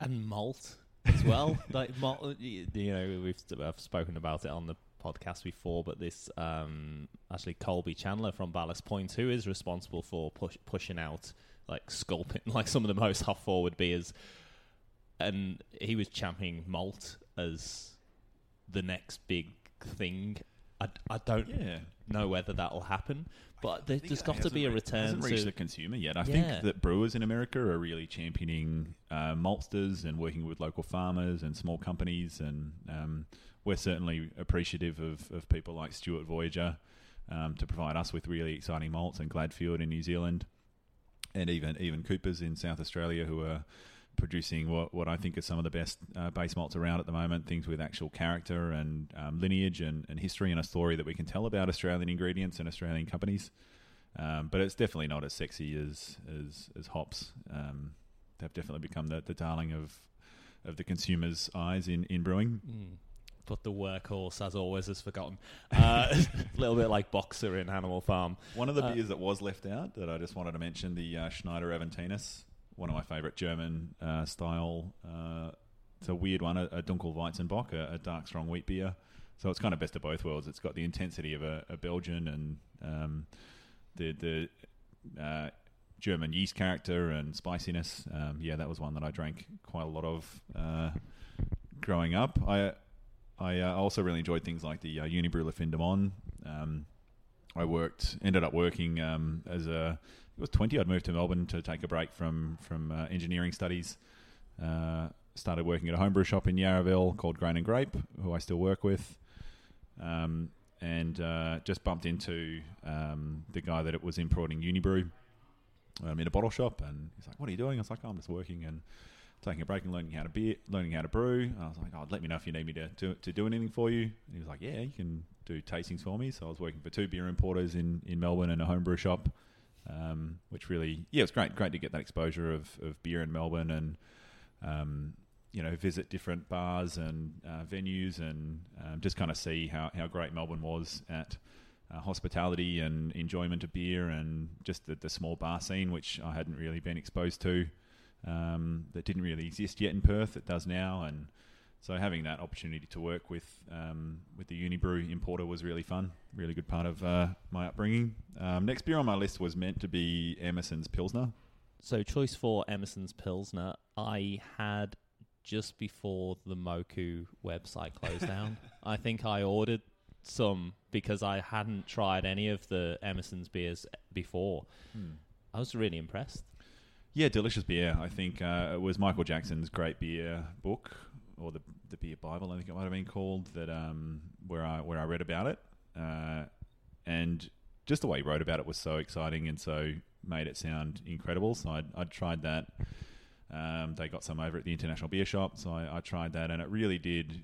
and malt as well. <laughs> like malt, you know, we've I've spoken about it on the podcast before, but this um, actually Colby Chandler from Ballast Point, who is responsible for push, pushing out like sculpin, <laughs> like some of the most hop forward beers, and he was championing malt as the next big thing. I, I don't Yeah. know whether that'll happen, but there, it got to be a re- return hasn't reached to the consumer yet. I Yeah. think that brewers in America are really championing uh, maltsters and working with local farmers and small companies, and um, we're certainly appreciative of, of people like Stuart Voyager um, to provide us with really exciting malts, and Gladfield in New Zealand, and even even Coopers in South Australia, who are producing what, what I think are some of the best uh, base malts around at the moment, things with actual character and um, lineage and, and history and a story that we can tell about Australian ingredients and Australian companies. Um, but it's definitely not as sexy as as, as hops. Um, they've definitely become the, the darling of of the consumer's eyes in, in brewing. Mm. But the workhorse, as always, is forgotten. Uh, <laughs> a little bit like Boxer in Animal Farm. One of the Uh, beers that was left out that I just wanted to mention, the uh, Schneider Aventinus, one of my favourite German uh, style. Uh, it's a weird one, a, a Dunkelweizenbock, a, a dark strong wheat beer. So it's kind of best of both worlds. It's got the intensity of a, a Belgian and um, the the uh, German yeast character and spiciness. Um, yeah, that was one that I drank quite a lot of uh, growing up. I I uh, also really enjoyed things like the uh, Unibroue. Um, I worked, ended up working um, as a. It was twenty. I'd moved to Melbourne to take a break from from uh, engineering studies. Uh, started working at a homebrew shop in Yarraville called Grain and Grape, who I still work with. Um, and uh, just bumped into um, the guy that it was importing Unibroue um, in a bottle shop, and he's like, "What are you doing?" I was like, oh, "I'm just working and taking a break and learning how to beer, learning how to brew." And I was like, "Oh, let me know if you need me to to, to do anything for you." And he was like, "Yeah, you can do tastings for me." So I was working for two beer importers in, in Melbourne and a homebrew shop, um, which really, yeah, it was great. Great to get that exposure of, of beer in Melbourne and um, you know, visit different bars and uh, venues and um, just kind of see how, how great Melbourne was at uh, hospitality and enjoyment of beer and just the, the small bar scene, which I hadn't really been exposed to. Um, that didn't really exist yet in Perth. It does now, and so having that opportunity to work with um, with the Unibroue importer was really fun. Really good part of uh, my upbringing. Um, next beer on my list was meant to be Emerson's Pilsner. So, choice for Emerson's Pilsner, I had just before the Moku website closed <laughs> down. I think I ordered some because I hadn't tried any of the Emerson's beers before. I was really impressed. Yeah, delicious beer. I think uh, it was Michael Jackson's great beer book, or the the beer Bible. I think it might have been called that. Um, where I where I read about it, uh, and just the way he wrote about it was so exciting and so made it sound incredible. So I'd, I'd tried that. Um, they got some over at the International Beer Shop, so I, I tried that, and it really did.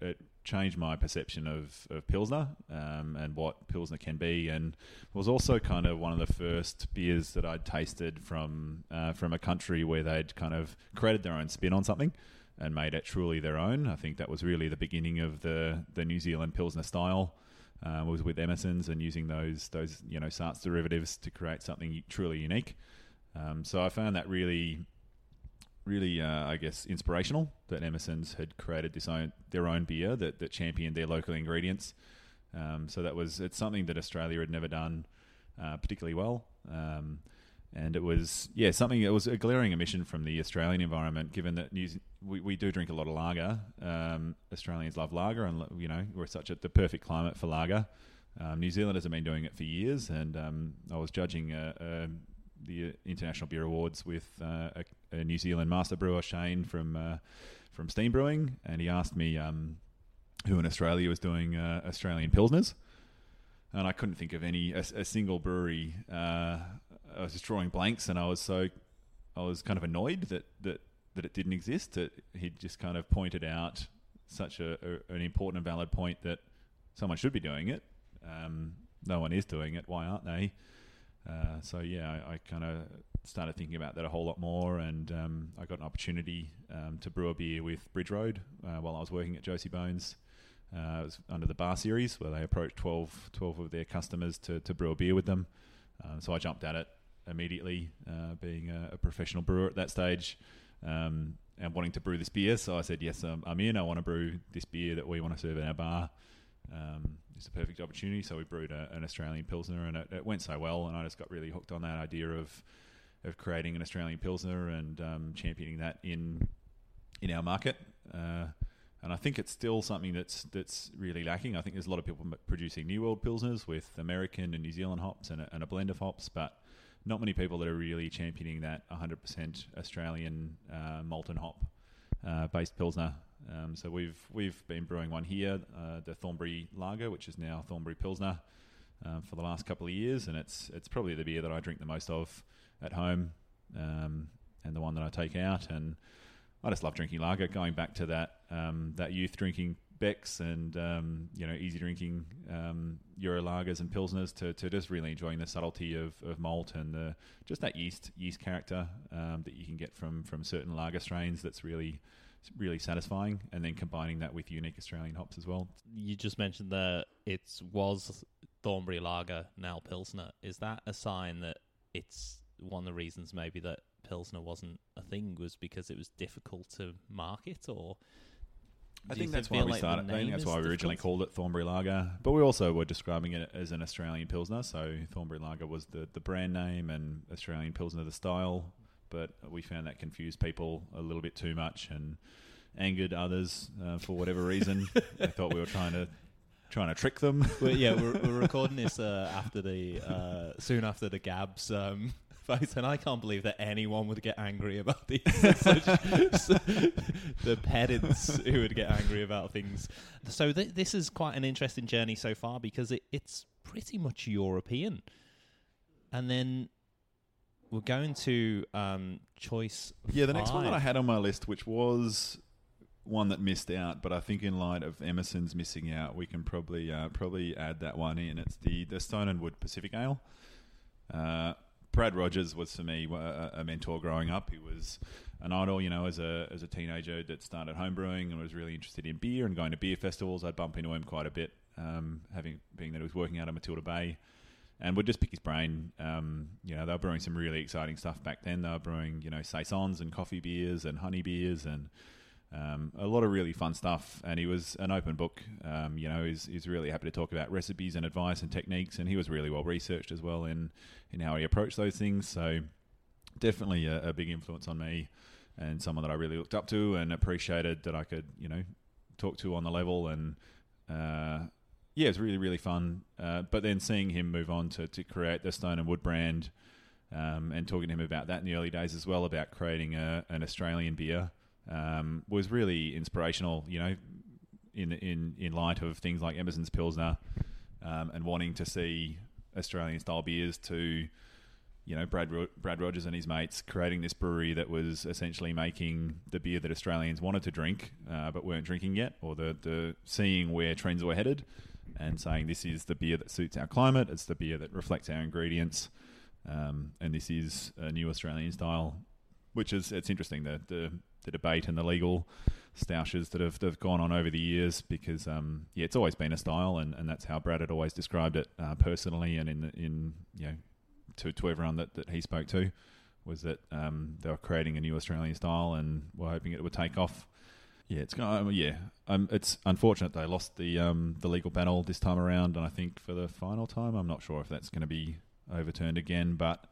It changed my perception of, of Pilsner um, and what Pilsner can be, and was also kind of one of the first beers that I'd tasted from uh, from a country where they'd kind of created their own spin on something and made it truly their own. I think that was really the beginning of the the New Zealand Pilsner style. Uh, was with Emerson's and using those those you know Saaz derivatives to create something truly unique. Um, so I found that really really, uh, I guess, inspirational that Emerson's had created this own their own beer that, that championed their local ingredients. Um, so that was it's something that Australia had never done uh, particularly well. Um, and it was yeah something it was a glaring omission from the Australian environment given that New, we, we do drink a lot of lager um, Australians love lager and you know we're such a the perfect climate for lager um, New Zealanders have been doing it for years and um, I was judging a, a, the International Beer Awards with uh, a, a, New Zealand master brewer Shane from uh, from Steam Brewing, and he asked me um, who in Australia was doing uh, Australian pilsners, and I couldn't think of any a, a single brewery. I was just drawing blanks, and I was so I was kind of annoyed that that that it didn't exist. That he'd just kind of pointed out such a, an important and valid point that someone should be doing it. Um, no one is doing it. Why aren't they? Uh, so yeah, I, I kind of started thinking about that a whole lot more, and um, I got an opportunity um, to brew a beer with Bridge Road uh, while I was working at Josie Bones. Uh, it was under the bar series where they approached 12, 12 of their customers to, to brew a beer with them. Um, so I jumped at it immediately, uh, being a, a, professional brewer at that stage. Um, and wanting to brew this beer, so I said, "Yes, um, I'm in. I want to brew this beer that we want to serve in our bar." Um, it's a perfect opportunity. So we brewed a, an Australian pilsner, and it, it, went so well, and I just got really hooked on that idea of of creating an Australian pilsner and um, championing that in in our market. Uh, and I think it's still something that's that's really lacking. I think there's a lot of people producing New World pilsners with American and New Zealand hops and a, and a blend of hops, but not many people that are really championing that 100% Australian uh, malton hop uh, based pilsner. Um, so we've we've been brewing one here, uh, the Thornbury Lager, which is now Thornbury Pilsner, um, for the last couple of years, and it's it's probably the beer that I drink the most of at home, um, and the one that I take out. And I just love drinking lager. Going back to that um, that youth drinking Becks and um, you know easy drinking um, Euro lagers and pilsners to, to just really enjoying the subtlety of, of malt and the, just that yeast yeast character um, that you can get from from certain lager strains. That's really really satisfying, and then combining that with unique Australian hops as well. You just mentioned that it was Thornbury Lager, now Pilsner. Is that a sign that it's one of the reasons maybe that Pilsner wasn't a thing was because it was difficult to market, or I think that's why we like started. I think that's why we originally difficult? called it Thornbury Lager, but we also were describing it as an Australian Pilsner. So Thornbury Lager was the, the brand name, and Australian Pilsner the style but we found that confused people a little bit too much and angered others uh, for whatever reason. <laughs> they thought we were trying to trying to trick them. Yeah, we're, we're, <laughs> recording this uh, after the uh, soon after the Gabs. Um, and I can't believe that anyone would get angry about these. <laughs> Such, the pedants who would get angry about things. So th- this is quite an interesting journey so far because it, it's pretty much European, and then we're going to um, choice. Yeah, the next one that I had on my list, which was one that missed out, but I think in light of Emerson's missing out, we can probably uh, probably add that one in. It's the the Stone and Wood Pacific Ale. Uh, Brad Rogers was for me a, a, mentor growing up. He was an idol, you know, as a as a teenager that started homebrewing and was really interested in beer and going to beer festivals. I'd bump into him quite a bit, um, having being that he was working out of Matilda Bay and would just pick his brain. Um, you know, they were brewing some really exciting stuff back then. They were brewing, you know, saisons and coffee beers and honey beers and um, a lot of really fun stuff. And he was an open book. Um, you know, he's, he's really happy to talk about recipes and advice and techniques. And he was really well researched as well in in how he approached those things. So definitely a, a big influence on me and someone that I really looked up to and appreciated that I could, you know, talk to on the level and. Uh, yeah, it was really really fun. Uh, but then seeing him move on to, to create the Stone and Wood brand, um, and talking to him about that in the early days as well about creating a, an Australian beer um, was really inspirational. You know, in in in light of things like Emerson's Pilsner um, and wanting to see Australian style beers to you know Brad Ro- Brad Rogers and his mates creating this brewery that was essentially making the beer that Australians wanted to drink uh, but weren't drinking yet, or the the seeing where trends were headed, and saying this is the beer that suits our climate, it's the beer that reflects our ingredients, um, and this is a new Australian style, which is it's interesting the the, the debate and the legal stoushes that have, that have gone on over the years because um, yeah it's always been a style and, and that's how Brad had always described it uh, personally and in in you know to, to everyone that, that he spoke to was that um, they were creating a new Australian style and were hoping it would take off. Yeah, it's going. Um, yeah, um, it's unfortunate they lost the um, the legal battle this time around, and I think for the final time, I'm not sure if that's going to be overturned again. But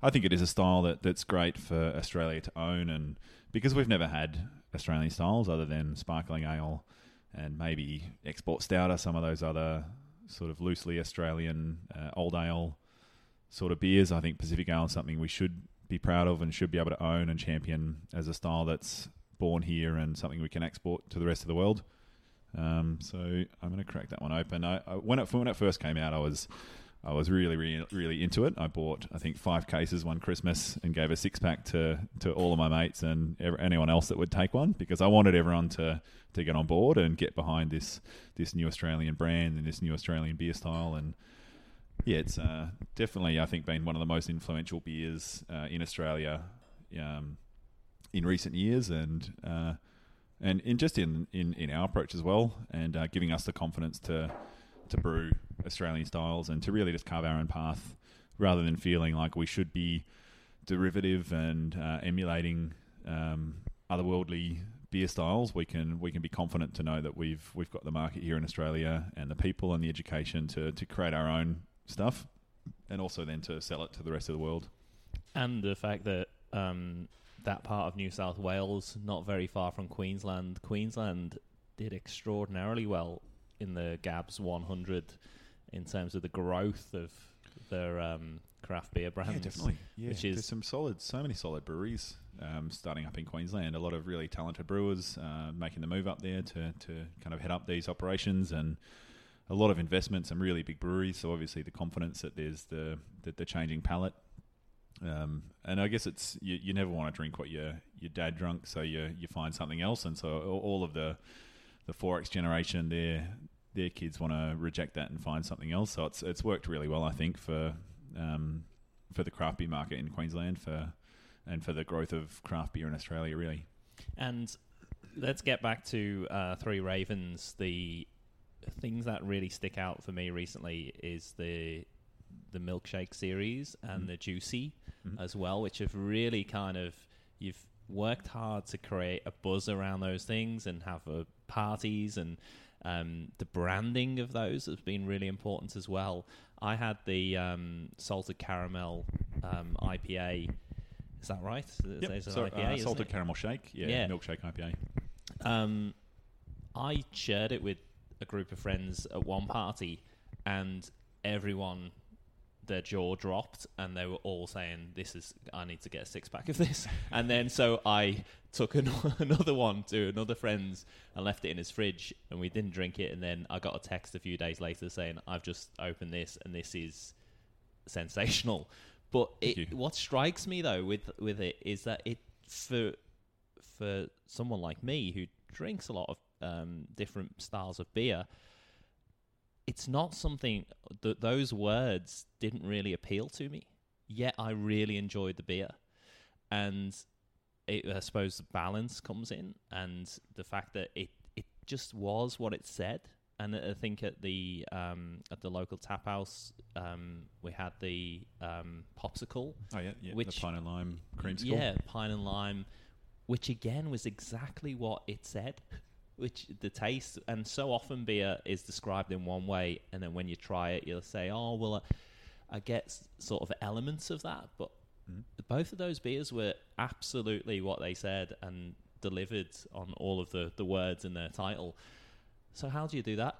I think it is a style that, that's great for Australia to own, and because we've never had Australian styles other than sparkling ale and maybe export stout or some of those other sort of loosely Australian uh, old ale sort of beers. I think Pacific Ale is something we should be proud of and should be able to own and champion as a style that's born here and something we can export to the rest of the world. Um, so I'm going to crack that one open. I, I, when it when it first came out, I was I was really really really into it. I bought I think five cases one Christmas and gave a six pack to to all of my mates and anyone else that would take one because I wanted everyone to to get on board and get behind this this new Australian brand and this new Australian beer style and yeah, it's uh, definitely I think been one of the most influential beers uh, in Australia um, in recent years, and uh, and in just in, in, in our approach as well, and uh, giving us the confidence to to brew Australian styles and to really just carve our own path, rather than feeling like we should be derivative and uh, emulating um, otherworldly beer styles, we can we can be confident to know that we've we've got the market here in Australia and the people and the education to to create our own stuff, and also then to sell it to the rest of the world. And the fact that um, that part of New South Wales, not very far from Queensland, Queensland did extraordinarily well in the Gabs 100 in terms of the growth of their um, craft beer brands. Yeah, definitely. Yeah, which is there's some solid, so many solid breweries um, starting up in Queensland. A lot of really talented brewers uh, making the move up there to to kind of head up these operations and a lot of investment, some really big breweries. So obviously the confidence that there's the the, the changing palate. Um, and I guess it's you, you never want to drink what your your dad drunk, so you you find something else. And so all of the the four X generation, their their kids want to reject that and find something else. So it's it's worked really well, I think, for um, for the craft beer market in Queensland for and for the growth of craft beer in Australia, really. And let's get back to uh, Three Ravens, the things that really stick out for me recently is the the milkshake series and mm. the juicy mm. as well, which have really kind of you've worked hard to create a buzz around those things and have uh, parties and um, the branding of those has been really important as well. I had the um, salted caramel um, IPA. Is that right? Yep. So, IPA, uh, salted it? caramel shake. Yeah, yeah, milkshake IPA. Um, I shared it with a group of friends at one party, and everyone their jaw dropped and they were all saying this is i need to get a six pack of this. <laughs> And then so i took an- <laughs> another one to another friend's and left it in his fridge and we didn't drink it. And then i got a text a few days later saying i've just opened this and this is sensational. <laughs> But it, what strikes me though with with it is that it for for someone like me who drinks a lot of um, different styles of beer, it's not something that those words didn't really appeal to me. Yet I really enjoyed the beer, and it, I suppose the balance comes in, and the fact that it it just was what it said. And I think at the um, at the local tap house, um, we had the um, popsicle. Oh yeah, yeah, which, the pine and lime creamsicle. Yeah, pine and lime, which again was exactly what it said which the taste and so often beer is described in one way, and then when you try it, you'll say, "Oh, well, I, I get sort of elements of that," but mm-hmm. both of those beers were absolutely what they said and delivered on all of the the words in their title. So how do you do that?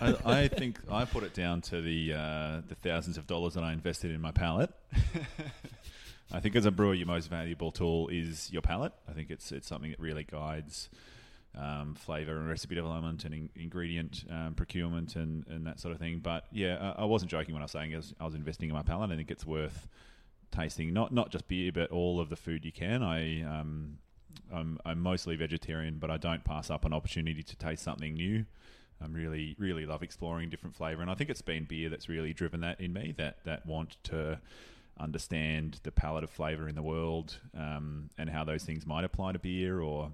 I, I <laughs> think I put it down to the uh, the thousands of dollars that I invested in my palate. <laughs> I think as a brewer, your most valuable tool is your palate. I think it's it's something that really guides um, flavor and recipe development and in, ingredient um, procurement and, and that sort of thing. But yeah, I, I wasn't joking when I was saying I was, I was investing in my palate. I think it's worth tasting not not just beer, but all of the food you can. I um, I'm, I'm mostly vegetarian, but I don't pass up an opportunity to taste something new. I'm really really love exploring different flavor, and I think it's been beer that's really driven that in me. That that want to understand the palette of flavor in the world um, and how those things might apply to beer or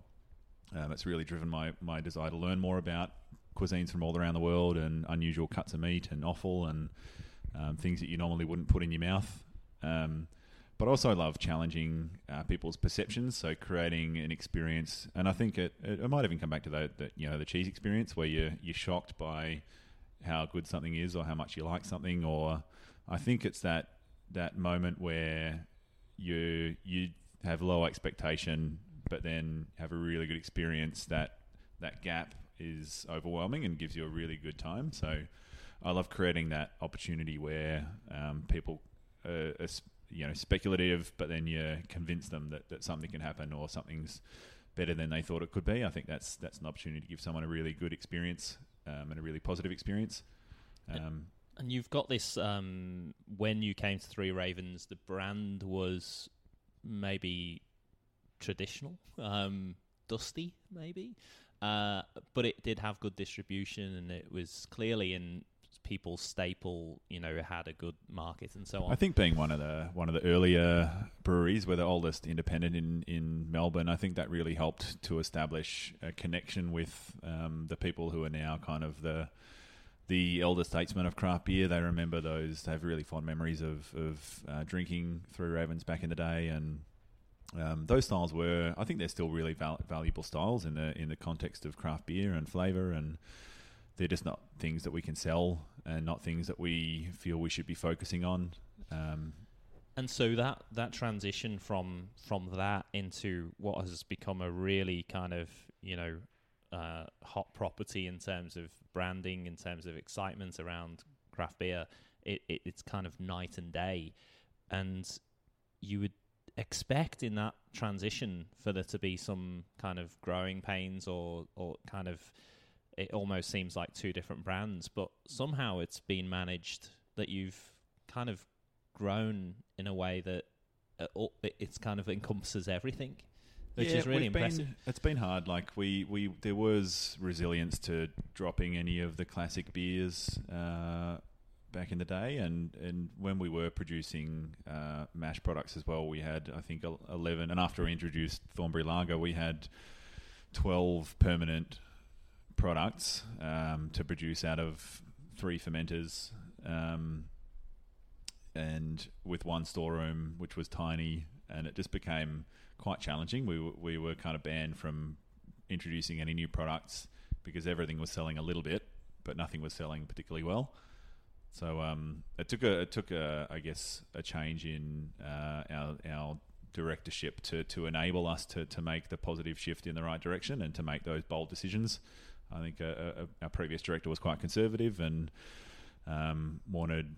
um, it's really driven my, my desire to learn more about cuisines from all around the world and unusual cuts of meat and offal and um, things that you normally wouldn't put in your mouth. Um, but also love challenging uh, people's perceptions, so creating an experience. And I think it, it, it might even come back to the, the, you know the cheese experience where you're you're shocked by how good something is or how much you like something. Or I think it's that that moment where you you have low expectation but then have a really good experience, that that gap is overwhelming and gives you a really good time. So I love creating that opportunity where um, people are, are, you know speculative, but then you convince them that, that something can happen or something's better than they thought it could be. I think that's that's an opportunity to give someone a really good experience um, and a really positive experience. Um, and you've got this um, when you came to Three Ravens, the brand was maybe traditional, um, dusty maybe, uh, but it did have good distribution and it was clearly in people's staple. You know, had a good market and so on. I think being one of the one of the earlier breweries, we're the oldest independent in in Melbourne. I think that really helped to establish a connection with um, the people who are now kind of the the elder statesmen of craft beer. They remember those. They have really fond memories of of uh, drinking Three Ravens back in the day, and um, those styles were, I think, they're still really val- valuable styles in the in the context of craft beer and flavour, and they're just not things that we can sell, and not things that we feel we should be focusing on. Um, and so that that transition from from that into what has become a really kind of you know uh, hot property in terms of branding, in terms of excitement around craft beer, it, it, it's kind of night and day, and you would expect in that transition for there to be some kind of growing pains or or kind of it almost seems like two different brands, but somehow it's been managed that you've kind of grown in a way that uh, it's kind of encompasses everything, which yeah, is really impressive. Been, it's been hard. Like we, we there was resilience to dropping any of the classic beers uh, back in the day, and, and when we were producing uh, mash products as well, we had I think eleven, and after we introduced Thornbury Lager, we had twelve permanent products um, to produce out of three fermenters, um, and with one storeroom which was tiny, and it just became quite challenging. We we were kind of banned from introducing any new products because everything was selling a little bit, but nothing was selling particularly well. So um, it took a it took a I guess a change in uh, our our directorship to to enable us to to make the positive shift in the right direction and to make those bold decisions. I think uh, uh, our previous director was quite conservative and um, wanted,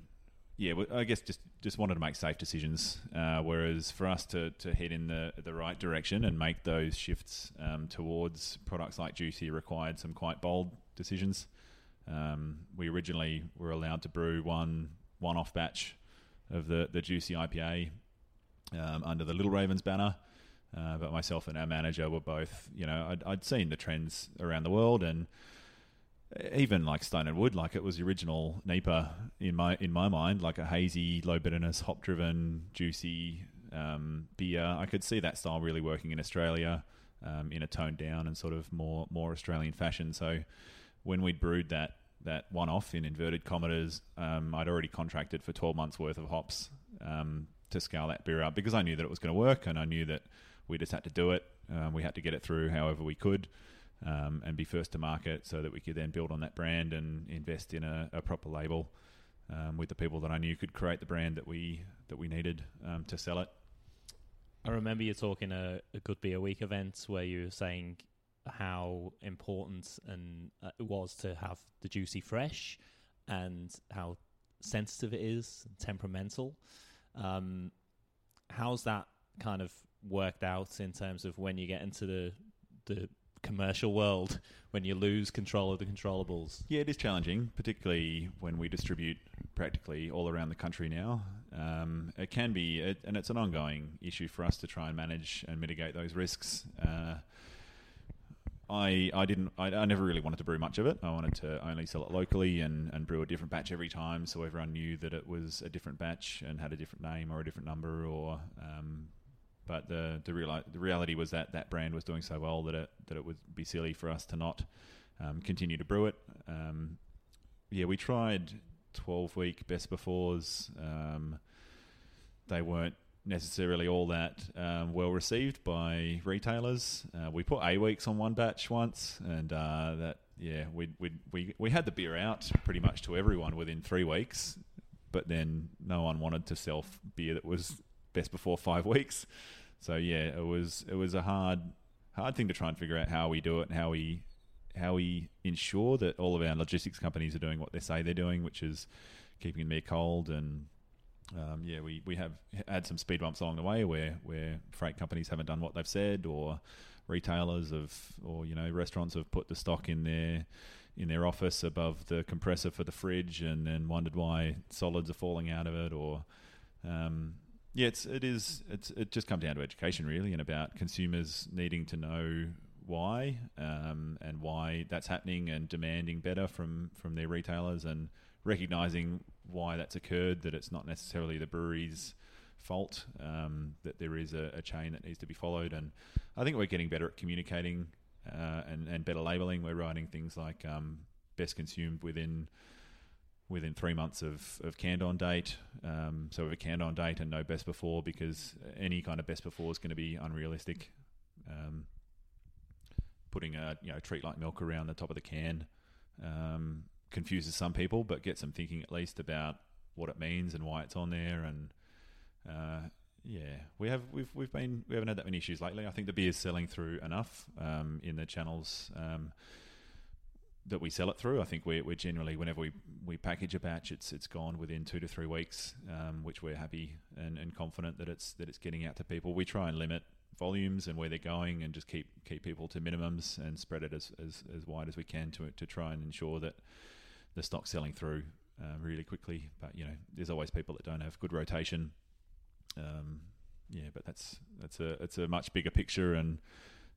yeah, I guess just just wanted to make safe decisions. Uh, whereas for us to to head in the the right direction and make those shifts um, towards products like Juicy required some quite bold decisions. Um, we originally were allowed to brew one one off batch of the the juicy IPA um, under the Little Ravens banner. Uh, but myself and our manager were both, you know, I'd, I'd, seen the trends around the world, and even like Stone and Wood, like it was the original NEIPA in my in my mind, like a hazy, low bitterness, hop driven, juicy um, beer. I could see that style really working in Australia um, in a toned down and sort of more more Australian fashion. So when we'd brewed that that one off in inverted commas, um, I'd already contracted for 12 months worth of hops um, to scale that beer up because I knew that it was going to work and I knew that we just had to do it. Um, we had to get it through however we could um, and be first to market so that we could then build on that brand and invest in a, a proper label um, with the people that I knew could create the brand that we that we needed um, to sell it. I remember you talking a, a Good Beer Week event where you were saying how important and uh, it was to have the juicy fresh, and how sensitive it is, temperamental. Um, how's that kind of worked out in terms of when you get into the the commercial world when you lose control of the controllables? Yeah, it is challenging, particularly when we distribute practically all around the country now. Um, it can be, it, and it's an ongoing issue for us to try and manage and mitigate those risks. Uh, I, I didn't I, I, never really wanted to brew much of it. I wanted to only sell it locally and, and brew a different batch every time, so everyone knew that it was a different batch and had a different name or a different number. Or, um, but the the, reali- the reality was that that brand was doing so well that it that it would be silly for us to not um, continue to brew it. Um, yeah, we tried twelve week best befores. Um, they weren't necessarily all that um, well received by retailers. Uh, we put A weeks on one batch once, and uh, that yeah, we we we we had the beer out pretty much to everyone within three weeks, but then no one wanted to sell beer that was best before five weeks. So yeah, it was it was a hard hard thing to try and figure out how we do it and how we how we ensure that all of our logistics companies are doing what they say they're doing, which is keeping the beer cold and um, yeah, we, we have had some speed bumps along the way where, where freight companies haven't done what they've said, or retailers have, or you know, restaurants have put the stock in their in their office above the compressor for the fridge, and then wondered why solids are falling out of it, or um, yeah, it's it is it's it just comes down to education really, and about consumers needing to know why um, and why that's happening, and demanding better from from their retailers, and recognizing why that's occurred, that it's not necessarily the brewery's fault, um, that there is a, a, chain that needs to be followed. And I think we're getting better at communicating uh, and, and better labeling. We're writing things like um, best consumed within within three months of, of canned on date. Um, so we have a canned on date and no best before because any kind of best before is going to be unrealistic. Um, putting a you know treat like milk around the top of the can um, confuses some people, but gets them thinking at least about what it means and why it's on there. And uh, yeah, we have we've we've been we haven't had that many issues lately. I think the beer's selling through enough um, in the channels. Um, that we sell it through. I think we're, we're generally whenever we, we package a batch, it's it's gone within two to three weeks, um, which we're happy and, and confident that it's that it's getting out to people. We try and limit volumes and where they're going, and just keep keep people to minimums and spread it as, as, as wide as we can to to try and ensure that the stock selling through uh, really quickly. But you know, there's always people that don't have good rotation. Um, yeah, but that's that's a it's a much bigger picture and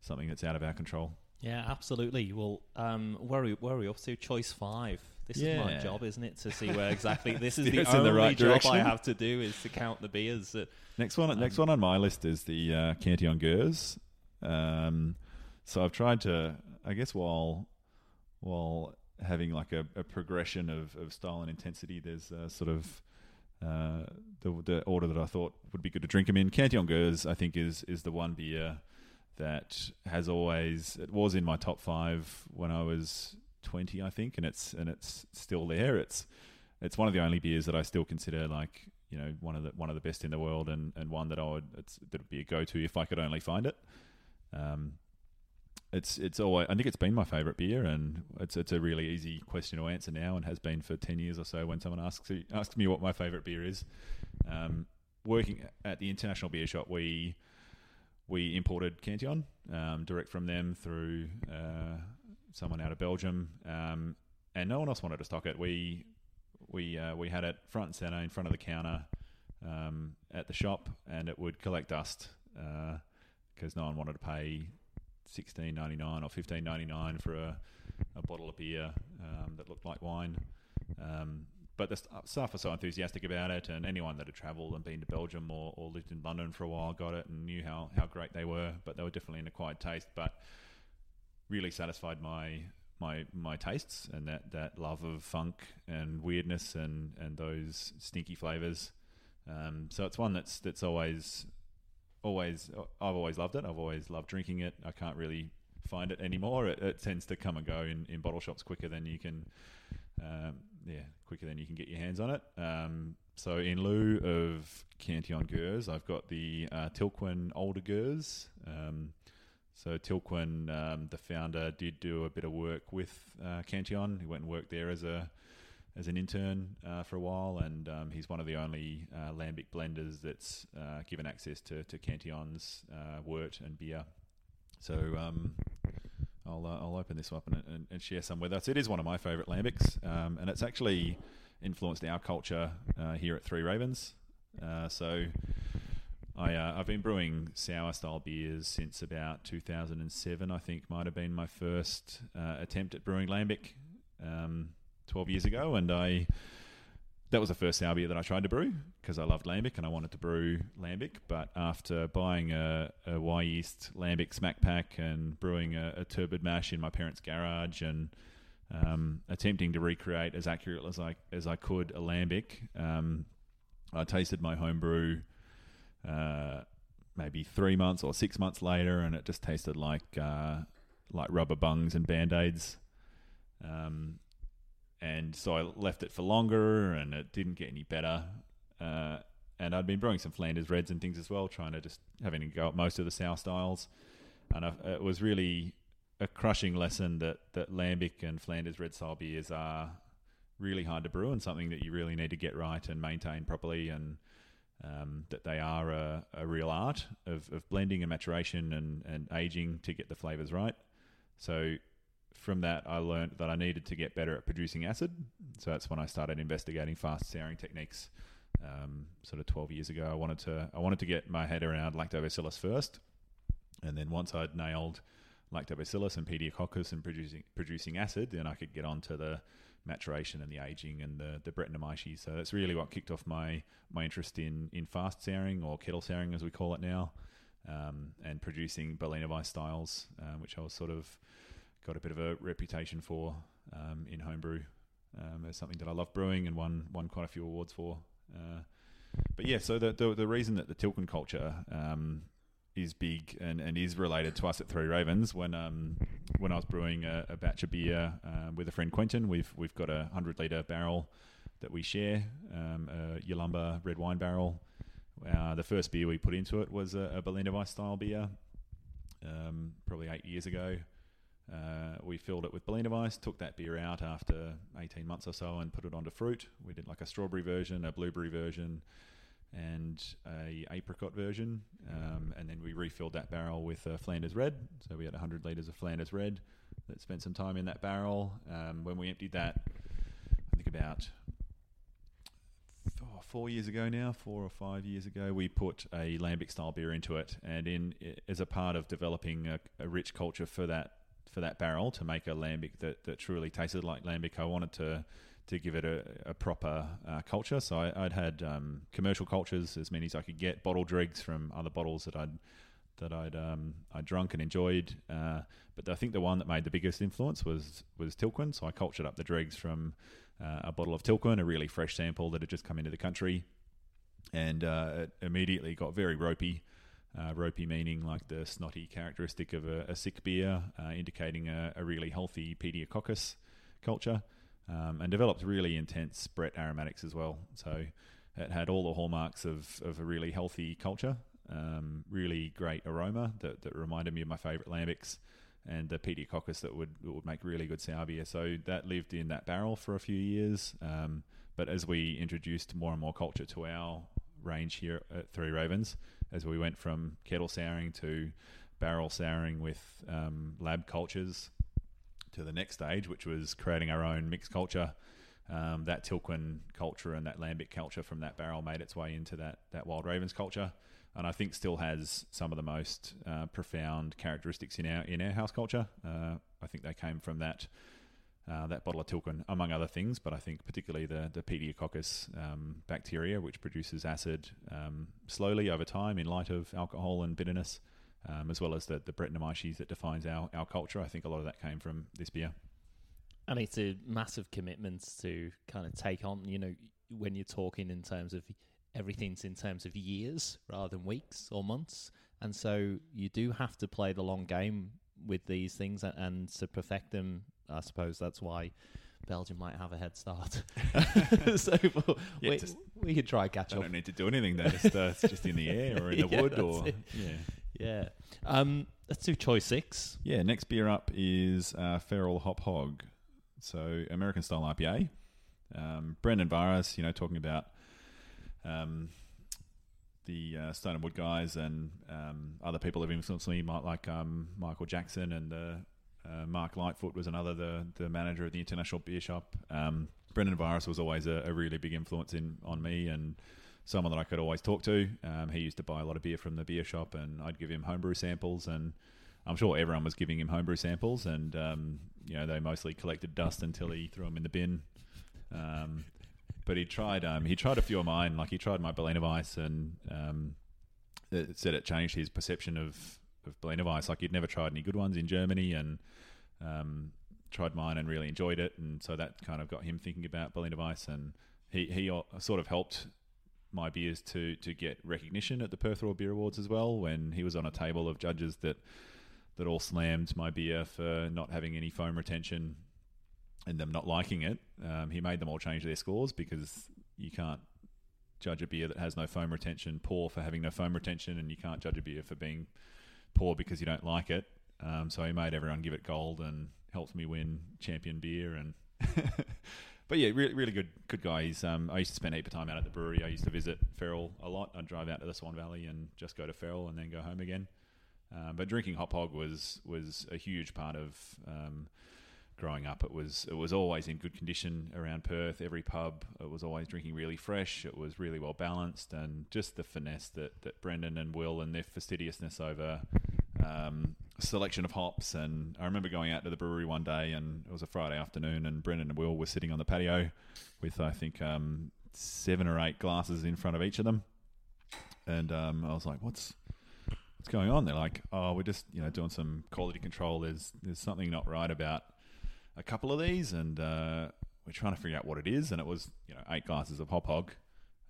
something that's out of our control. Yeah, absolutely. Well, um, where are we, where are we up to? Choice five. This yeah. is my job, isn't it? To see where exactly <laughs> this is the only the right job direction. I have to do is to count the beers. next one, um, next one on my list is the uh, Cantillon Gueuze. Um, so I've tried to, I guess, while while having like a, a progression of, of style and intensity. There's uh, sort of uh, the, the order that I thought would be good to drink them in. Cantillon Gueuze, I think, is is the one beer that has always it was in my top five when I was twenty, I think, and it's and it's still there. It's it's one of the only beers that I still consider like you know one of the one of the best in the world, and, and one that I would that would be a go to if I could only find it. Um, it's it's always I think it's been my favourite beer, and it's it's a really easy question to answer now, and has been for ten years or so. When someone asks asks me what my favourite beer is, um, working at the international beer shop, we we imported Cantillon um, direct from them through uh, someone out of Belgium, um, and no one else wanted to stock it. We we uh, we had it front and center in front of the counter um, at the shop, and it would collect dust because uh, no one wanted to pay sixteen ninety nine or fifteen ninety nine for a, a bottle of beer um, that looked like wine. Um, but the staff were so enthusiastic about it, and anyone that had travelled and been to Belgium or, or, lived in London for a while got it and knew how, how great they were. But they were definitely an acquired taste, but really satisfied my my my tastes and that, that love of funk and weirdness and, and those stinky flavours. Um, so it's one that's that's always always I've always loved it. I've always loved drinking it. I can't really find it anymore. It, it tends to come and go in, in bottle shops quicker than you can, um, yeah, quicker than you can get your hands on it. Um, so in lieu of Cantillon Gueuze, I've got the uh, Tilquin Oude Gueuze. Um, So Tilquin, um, the founder, did do a bit of work with uh, Cantillon. He went and worked there as a as an intern uh, for a while, and um, he's one of the only uh, lambic blenders that's uh, given access to, to Cantillon's uh, wort and beer. So um, I'll uh, I'll open this up and, and, and, share some with us. It is one of my favourite lambics, um, and it's actually influenced our culture uh, here at Three Ravens. so I, I've been brewing sour style beers since about 2007. I think might have been my first attempt at brewing lambic um, 12 years ago, and I that was the first sour beer that I tried to brew because I loved lambic and I wanted to brew lambic. But after buying a, a Wyeast lambic smack pack and brewing a, a turbid mash in my parents' garage and um, attempting to recreate as accurate as I as I could a lambic, um, I tasted my homebrew. uh, maybe three months or six months later, and it just tasted like uh, like rubber bungs and band aids. Um, and so I left it for longer, and it didn't get any better. Uh, and I'd been brewing some Flanders Reds and things as well, trying to just having to go at most of the sour styles. And I, it was really a crushing lesson that that lambic and Flanders Red style beers are really hard to brew and something that you really need to get right and maintain properly and um, that they are a, a real art of, of, blending and maturation and, and aging to get the flavors right. So from that, I learned that I needed to get better at producing acid. So that's when I started investigating fast souring techniques. Um, sort of 12 years ago, I wanted to I wanted to get my head around lactobacillus first, and then once I'd nailed lactobacillus and pediococcus and producing producing acid, then I could get on to the maturation and the aging and the the Brettanomyces. So that's really what kicked off my my interest in in fast souring or kettle souring as we call it now, um, and producing Weiss styles, uh, which I was sort of got a bit of a reputation for um, in homebrew. Um, as something that I love brewing and won won quite a few awards for. Uh, but yeah, so the, the, the reason that the Tilquin culture um, is big and, and is related to us at Three Ravens. When um when I was brewing a, a batch of beer uh, with a friend Quentin, we've we've got a hundred liter barrel that we share, um, a Yalumba red wine barrel. Uh, the first beer we put into it was a, a Berliner Weiss style beer, um, probably eight years ago. Uh, we filled it with Berliner Weiss, took that beer out after 18 months or so and put it onto fruit. We did like a strawberry version, a blueberry version, and a apricot version, um, and then we refilled that barrel with a Flanders Red. So we had 100 liters of Flanders Red that spent some time in that barrel. Um, when we emptied that, I think about four, four years ago now, four or five years ago, we put a lambic style beer into it, and in as a part of developing a, a rich culture for that for that barrel to make a lambic that, that truly tasted like lambic, I wanted to to give it a, a proper uh, culture. So I, would had um, commercial cultures, as many as I could get, bottle dregs from other bottles that I'd that I'd um, I drunk and enjoyed. Uh, but I think the one that made the biggest influence was was Tilquin. So I cultured up the dregs from uh, a bottle of Tilquin, a really fresh sample that had just come into the country, and uh, it immediately got very ropey. Uh, ropey meaning like the snotty characteristic of a, a sick beer, uh, indicating a, a, really healthy pediococcus culture um, and developed really intense Brett aromatics as well. So it had all the hallmarks of, of a really healthy culture, um, really great aroma that, that reminded me of my favourite lambics, and the pediococcus that would that would make really good sour beer. So that lived in that barrel for a few years. Um, but as we introduced more and more culture to our range here at Three Ravens, as we went from kettle souring to barrel souring with um, lab cultures, to the next stage, which was creating our own mixed culture. Um, that Tilquin culture and that lambic culture from that barrel made its way into that that Wild Ravens culture, and I think still has some of the most uh, profound characteristics in our in our house culture. Uh, I think they came from that uh, that bottle of Tilquin, among other things, but I think particularly the the Pediococcus um, bacteria, which produces acid um, slowly over time in light of alcohol and bitterness um, as well as the, the Brettanomyces that defines our, our culture. I think a lot of that came from this beer. And it's a massive commitment to kind of take on, you know, when you're talking in terms of everything's in terms of years rather than weeks or months. And so you do have to play the long game with these things and, and to perfect them. I suppose that's why Belgium might have a head start. <laughs> <laughs> so yeah, we, we could try catch I up. don't need to do anything there. Just, uh, it's just in the air or in the <laughs> yeah, wood or it. yeah yeah. Um, let's do choice six. Yeah, next beer up is uh, Feral Hop Hog. So American style IPA. Um, Brendan Varis, you know, talking about um, the uh, Stone and Wood guys and um, other people have influenced me, like um, Michael Jackson and uh, uh, Mark Lightfoot was another the the manager of the International Beer Shop. Um, Brendan Varis was always a, a really big influence in on me and someone that I could always talk to. Um, he used to buy a lot of beer from the beer shop, and I'd give him homebrew samples, and I'm sure everyone was giving him homebrew samples, and um, you know they mostly collected dust until he threw them in the bin. Um, but he tried um, he tried a few of mine, like he tried my Berliner Weiss, and um, it said it changed his perception of of Berliner Weiss. Like he'd never tried any good ones in Germany, and um, tried mine and really enjoyed it, and so that kind of got him thinking about Berliner Weiss, and he he uh, sort of helped my beers to to get recognition at the Perth Royal Beer Awards as well. When he was on a table of judges that that all slammed my beer for not having any foam retention and them not liking it, um, he made them all change their scores because you can't judge a beer that has no foam retention poor for having no foam retention, and you can't judge a beer for being poor because you don't like it. Um, so he made everyone give it gold and helped me win champion beer and. <laughs> but yeah, really, really good, good guy. He's, um, I used to spend a heap of time out at the brewery. I used to visit Feral a lot. I'd drive out to the Swan Valley and just go to Feral and then go home again. Um, but drinking hop hog was was a huge part of um, growing up. It was it was always in good condition around Perth. Every pub, it was always drinking really fresh. It was really well balanced, and just the finesse that that Brendan and Will and their fastidiousness over um, selection of hops. And I remember going out to the brewery one day, and it was a Friday afternoon, and Brendan and Will were sitting on the patio with I think um, seven or eight glasses in front of each of them, and um, I was like, "What's what's going on?" They're like, "Oh, we're just you know doing some quality control. There's there's something not right about a couple of these, and uh, we're trying to figure out what it is." And it was you know eight glasses of hop hog,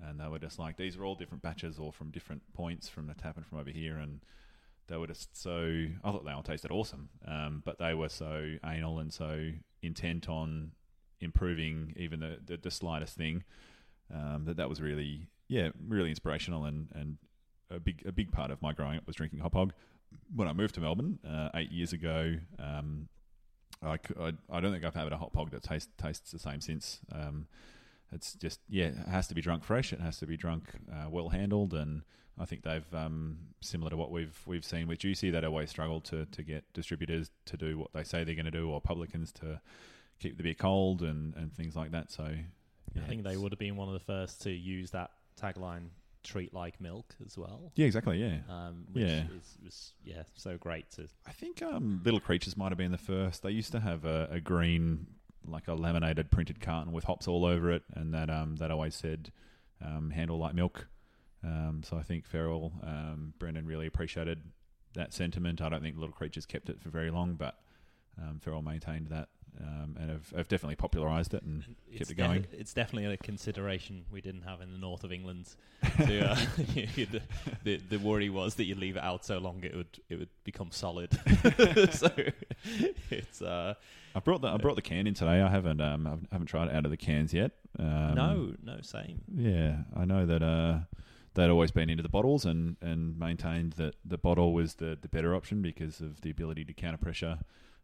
and they were just like, "These are all different batches, or from different points from the tap and from over here," and they were just so. I thought they all tasted awesome, um, but they were so anal and so intent on improving even the the, the slightest thing um, that that was really yeah really inspirational and and a big a big part of my growing up was drinking hop hog. When I moved to Melbourne uh, eight years ago, um, I, I, I don't think I've had a hop hog that tastes tastes the same since. Um, it's just yeah, it has to be drunk fresh. It has to be drunk uh, well handled, and I think they've um, similar to what we've we've seen with Juicy. They always struggle to to get distributors to do what they say they're going to do, or publicans to keep the beer cold and, and things like that. So yeah, I think they would have been one of the first to use that tagline "treat like milk" as well. Yeah, exactly. Yeah, Um, which Yeah. is, was yeah so great to I think um, Little Creatures might have been the first. They used to have a, a green, like a laminated printed carton with hops all over it, and that um, that always said um, "handle like milk." Um, so I think Feral, um, Brendan really appreciated that sentiment. I don't think Little Creatures kept it for very long, but um, Feral maintained that um, and have, have definitely popularised it and it's kept it going. it's definitely a consideration we didn't have in the north of England. <laughs> To, uh, <laughs> the, the the worry was that you leave it out so long it would it would become solid. <laughs> so it's uh, I brought the I brought the can in today. I haven't um I haven't tried it out of the cans yet. Um, no no same. Yeah, I know that uh, they'd always been into the bottles and, and maintained that the bottle was the, the better option because of the ability to counter pressure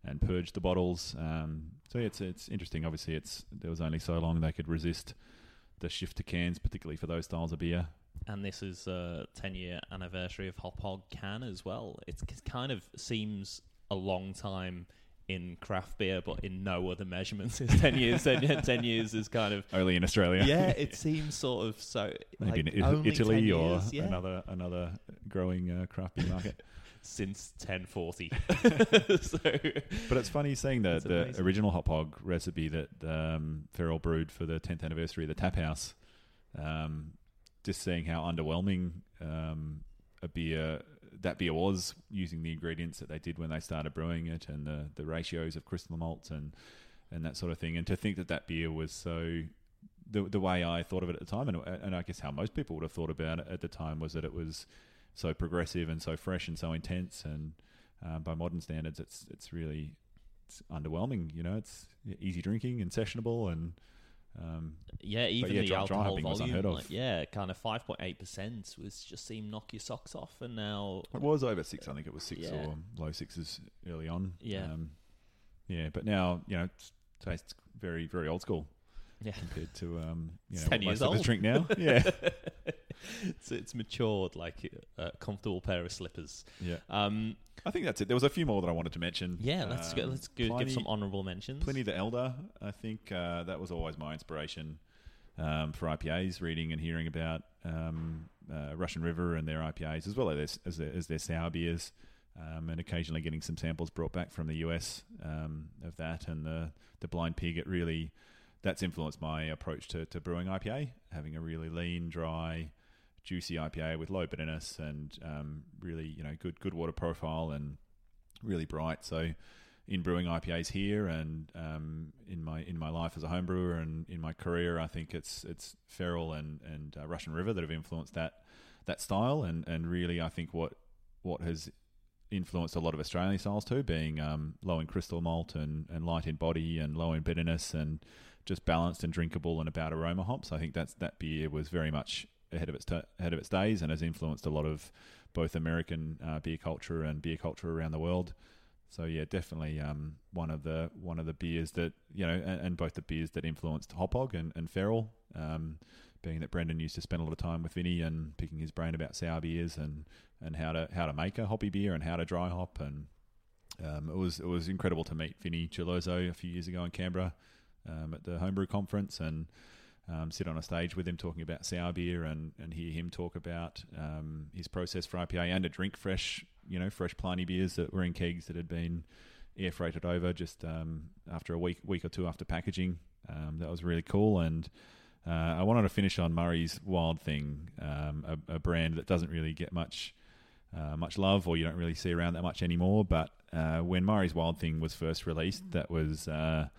and purge the bottles. Um, so yeah, it's it's interesting. Obviously, it's there was only so long they could resist the shift to cans, particularly for those styles of beer. And this is a 10 year anniversary of Hop Hog Can as well. It kind of seems a long time in craft beer, but in no other measurements. It's 10 years. <laughs> 10, years is kind of. Only in Australia. Yeah, <laughs> it seems sort of so. Maybe like in I- Italy or years, yeah, another another growing uh, craft beer market. <laughs> Since 1040. so, But it's funny seeing the, That's the amazing. original hop hog recipe that um, Feral brewed for the 10th anniversary of the Tap House. Um, just seeing how underwhelming um, a beer that beer was using the ingredients that they did when they started brewing it and the, the ratios of crystal malts and, and that sort of thing. And to think that that beer was so the the way I thought of it at the time, and and I guess how most people would have thought about it at the time was that it was so progressive and so fresh and so intense, and um, by modern standards, it's it's really it's underwhelming. You know, it's easy drinking and sessionable, and Um, Yeah, even yeah, the dry- dry alcohol was volume, unheard of. like, yeah, kind of five point eight percent was just seemed knock your socks off, and now it was over six. I think it was six Yeah. or low sixes early on. Yeah. um, yeah. But now you know, it tastes very very old school yeah, compared to um, you <laughs> know 10 what years most of us old. drink now. <laughs> Yeah, <laughs> it's, it's matured like a comfortable pair of slippers. yeah. Um, I think that's it. There was a few more that I wanted to mention. yeah, let's go. Um, Let's go, Pliny- give some honourable mentions. Pliny the Elder, I think uh, that was always my inspiration um, for IPAs, reading and hearing about um, uh, Russian River and their IPAs, as well as, as, their, as their sour beers, um, and occasionally getting some samples brought back from the US um, of that and the, the Blind Pig. It really, that's influenced my approach to, to brewing IPA, having a really lean, dry, juicy IPA with low bitterness and um, really, you know, good good water profile and really bright. So in brewing IPAs here and um, in my in my life as a home brewer and in my career, I think it's it's Feral and and uh, Russian River that have influenced that that style and and really I think what what has influenced a lot of Australian styles too, being um, low in crystal malt and, and light in body and low in bitterness and just balanced and drinkable and about aroma hops. I think that's that beer was very much ahead of its t- ahead of its days and has influenced a lot of both American uh, beer culture and beer culture around the world. So yeah, definitely um, one of the one of the beers that you know, and, and both the beers that influenced Hop Hog and, and Feral. Um, being that Brendan used to spend a lot of time with Vinny and picking his brain about sour beers and, and how to how to make a hoppy beer and how to dry hop and um, it was it was incredible to meet Vinny Cilurzo a few years ago in Canberra um, at the homebrew conference and um, sit on a stage with him talking about sour beer and, and hear him talk about um, his process for IPA and to drink fresh, you know, fresh Pliny beers that were in kegs that had been air freighted over just um, after a week week or two after packaging. Um, that was really cool. And uh, I wanted to finish on Murray's Wild Thing, um, a, a brand that doesn't really get much uh, much love or you don't really see around that much anymore. But uh, when Murray's Wild Thing was first released, that was uh,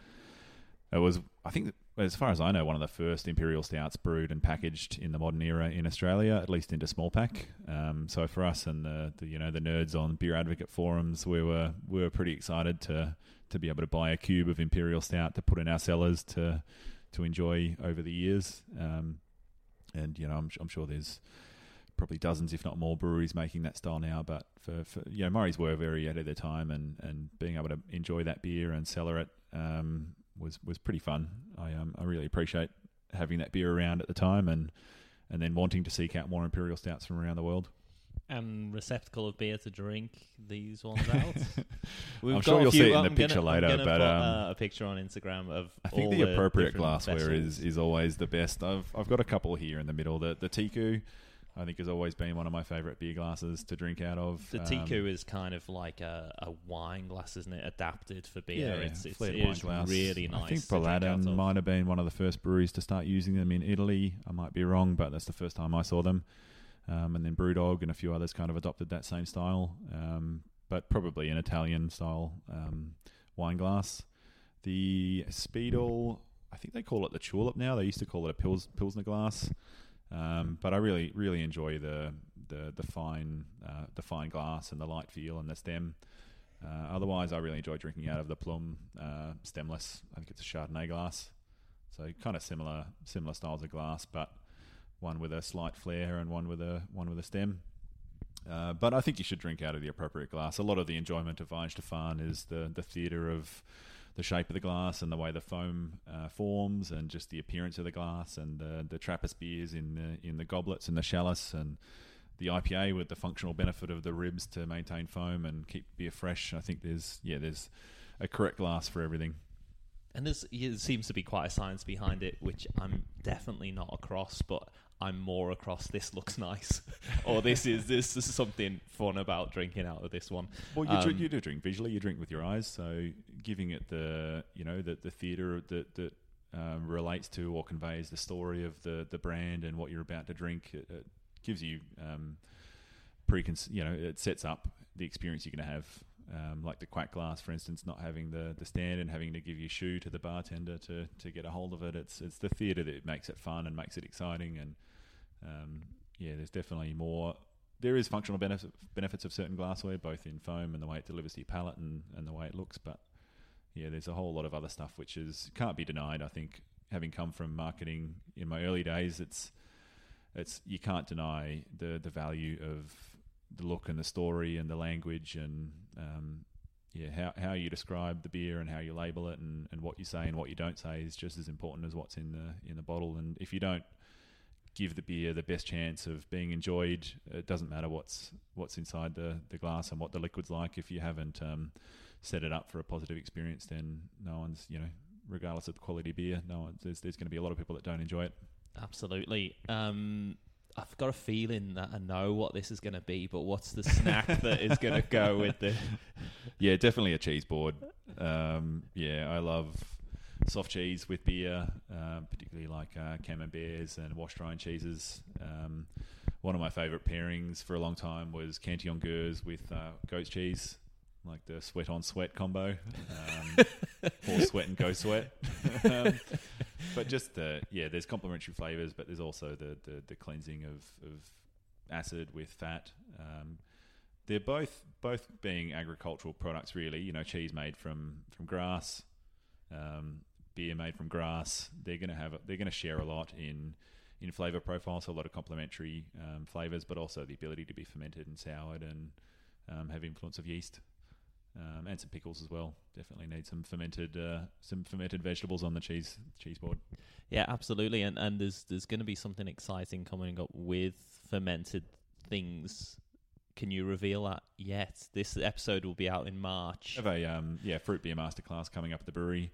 it was I think as far as I know one of the first imperial stouts brewed and packaged in the modern era in Australia, at least into small pack. Um, so for us and the, the you know the nerds on beer advocate forums, we were we were pretty excited to to be able to buy a cube of imperial stout to put in our cellars to to enjoy over the years. Um, and you know I'm, I'm sure there's probably dozens, if not more, breweries making that style now. But for, for you know, Murray's were very ahead of their time, and, and being able to enjoy that beer and cellar it um, was was pretty fun. I um, I really appreciate having that beer around at the time, and and then wanting to seek out more imperial stouts from around the world. and receptacle of beer to drink these ones out. <laughs> I'm got sure you'll few- see it in I'm the gonna- picture I'm later, but, put, um, uh, a picture on Instagram of. I think all the appropriate glassware is, is always the best. I've I've got a couple here in the middle. The the Teku, I think, has always been one of my favourite beer glasses to drink out of. The Um, Teku is kind of like a, a wine glass, isn't it? Adapted for beer. Yeah, it's it's, flared it wine is glass. really nice. I think to drink out Baladin of. might have been one of the first breweries to start using them in Italy. I might be wrong, but that's the first time I saw them. Um, and then Brewdog and a few others kind of adopted that same style, um, but probably an Italian style um, wine glass. The Speedle, I think they call it the Tulip now. They used to call it a Pils, Pilsner glass. Um, but I really, really enjoy the the the fine uh, the fine glass and the light feel and the stem. Uh, otherwise, I really enjoy drinking out of the Plumm uh, stemless. I think it's a Chardonnay glass, so kind of similar similar styles of glass, but one with a slight flare and one with a one with a stem. Uh, but I think you should drink out of the appropriate glass. A lot of the enjoyment of Weihenstephan is the the theatre of the shape of the glass and the way the foam uh, forms and just the appearance of the glass and the the Trappist beers in the in the goblets and the chalice and the IPA with the functional benefit of the ribs to maintain foam and keep beer fresh. I think there's yeah there's a correct glass for everything. And there's it seems to be quite a science behind it, which I'm definitely not across, but I'm more across. This looks <laughs> nice, or this is this is something fun about drinking out of this one. Well, you, drink, Um, you do drink visually. You drink with your eyes. So giving it the you know the the theatre that that um, relates to or conveys the story of the the brand and what you're about to drink. It, it gives you um, precon you know it sets up the experience you're going to have. Um, like the Kwak glass, for instance, not having the, the stand and having to give your shoe to the bartender to, to get a hold of it. It's it's the theatre that makes it fun and makes it exciting. And um, yeah, there's definitely more there is functional benefit, benefits of certain glassware, both in foam and the way it delivers to your palate and, and the way it looks. But yeah, there's a whole lot of other stuff which is can't be denied. I think having come from marketing in my early days, it's it's you can't deny the the value of the look and the story and the language and um, yeah how how you describe the beer and how you label it and, and what you say and what you don't say is just as important as what's in the in the bottle. And if you don't give the beer the best chance of being enjoyed, it doesn't matter what's what's inside the the glass and what the liquid's like. If you haven't um, set it up for a positive experience, then no one's you know regardless of the quality of beer, no one, there's there's going to be a lot of people that don't enjoy it. Absolutely. Um, I've got a feeling that I know what this is going to be, but what's the snack <laughs> that is going to go with the? Yeah, definitely a cheese board. Um, yeah, I love soft cheese with beer, uh, particularly like uh, camemberts and washed rind cheeses. Um, one of my favourite pairings for a long time was Cantillon Gueuze with uh, goat's cheese, like the sweat on sweat combo, um, <laughs> or sweat and go sweat. um, but just the yeah, there's complementary flavors, but there's also the the, the cleansing of, of acid with fat. Um, they're both both being agricultural products, really. You know, cheese made from from grass, um, beer made from grass. They're going to have they're to share a lot in in flavor profile, so a lot of complementary um, flavors, but also the ability to be fermented and soured and um, have influence of yeast um, and some pickles as well. Definitely need some fermented uh, some fermented vegetables on the cheese cheese board. Yeah, absolutely. And and there's there's going to be something exciting coming up with fermented things. Can you reveal that yet? This episode will be out in March. Have a um, yeah fruit beer masterclass coming up at the brewery.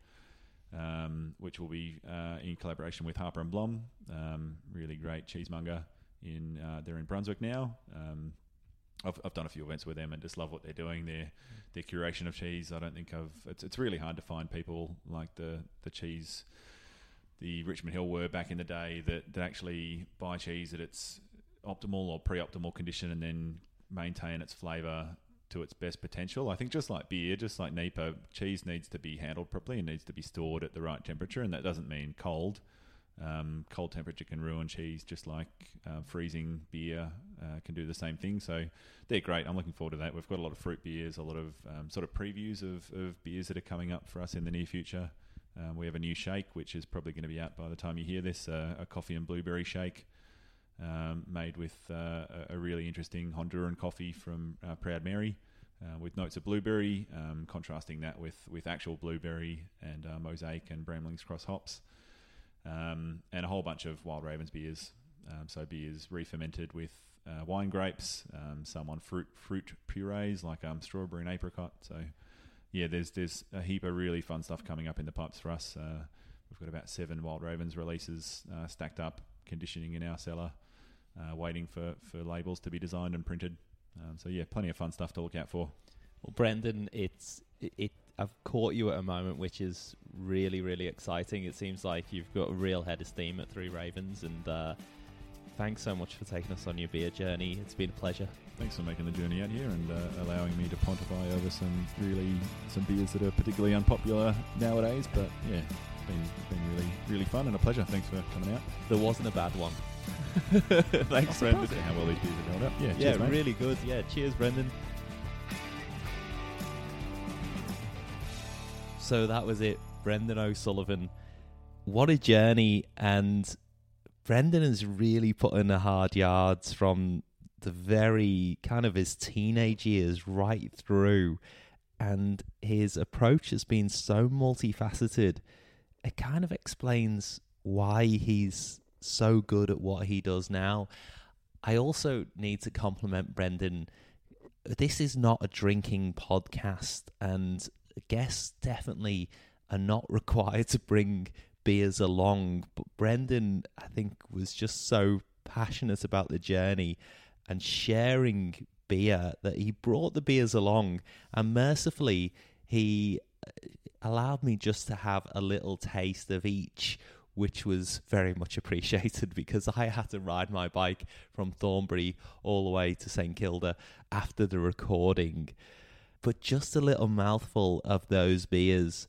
Um, which will be uh, in collaboration with Harper and Blohm, um, really great cheesemonger. In uh, they're in Brunswick now. Um, I've, I've done a few events with them and just love what they're doing. Their their curation of cheese. I don't think I've. It's it's really hard to find people like the the cheese, the Richmond Hill were back in the day that that actually buy cheese at its optimal or pre-optimal condition and then maintain its flavour to its best potential. I think just like beer, just like NEPA, cheese needs to be handled properly and needs to be stored at the right temperature, and that doesn't mean cold. Um, cold temperature can ruin cheese, just like uh, freezing beer uh, can do the same thing. So they're great. I'm looking forward to that. We've got a lot of fruit beers, a lot of um, sort of previews of, of beers that are coming up for us in the near future. Um, we have a new shake, which is probably going to be out by the time you hear this, uh, a coffee and blueberry shake. Um, made with uh, a really interesting Honduran coffee from uh, Proud Mary, uh, with notes of blueberry, um, contrasting that with, with actual blueberry and uh, mosaic and Bramling's cross hops um, and a whole bunch of Wild Ravens beers. Um, so beers re-fermented with uh, wine grapes, um, some on fruit fruit purees like um, strawberry and apricot. So yeah, there's there's a heap of really fun stuff coming up in the pipes for us. Uh, we've got about seven Wild Ravens releases uh, stacked up, conditioning in our cellar, uh, waiting for, for labels to be designed and printed. Um, so yeah, plenty of fun stuff to look out for. Well, Brendan, it's it I've caught you at a moment which is really, really exciting. It seems like you've got a real head of steam at Three Ravens, and uh, thanks so much for taking us on your beer journey. It's been a pleasure. Thanks for making the journey out here and uh, allowing me to pontify over some really some beers that are particularly unpopular nowadays. But yeah, it's been, been really really fun and a pleasure. Thanks for coming out. There wasn't a bad one. <laughs> Thanks, Brendan. How well these beers are held up. Yeah, yeah, cheers, really good. Yeah, cheers, Brendan. So that was it. Brendan O'Sullivan. What a journey. And Brendan has really put in the hard yards from the very kind of his teenage years right through. And his approach has been so multifaceted. It kind of explains why he's so good at what he does now. I also need to compliment Brendan. This is not a drinking podcast, and guests definitely are not <laughs> required to bring beers along. But Brendan, I think, was just so passionate about the journey and sharing beer that he brought the beers along. And mercifully, he uh, allowed me just to have a little taste of each, which was very much <laughs> appreciated because I had to ride my bike from Thornbury all the way to St Kilda after the recording but just a little mouthful of those beers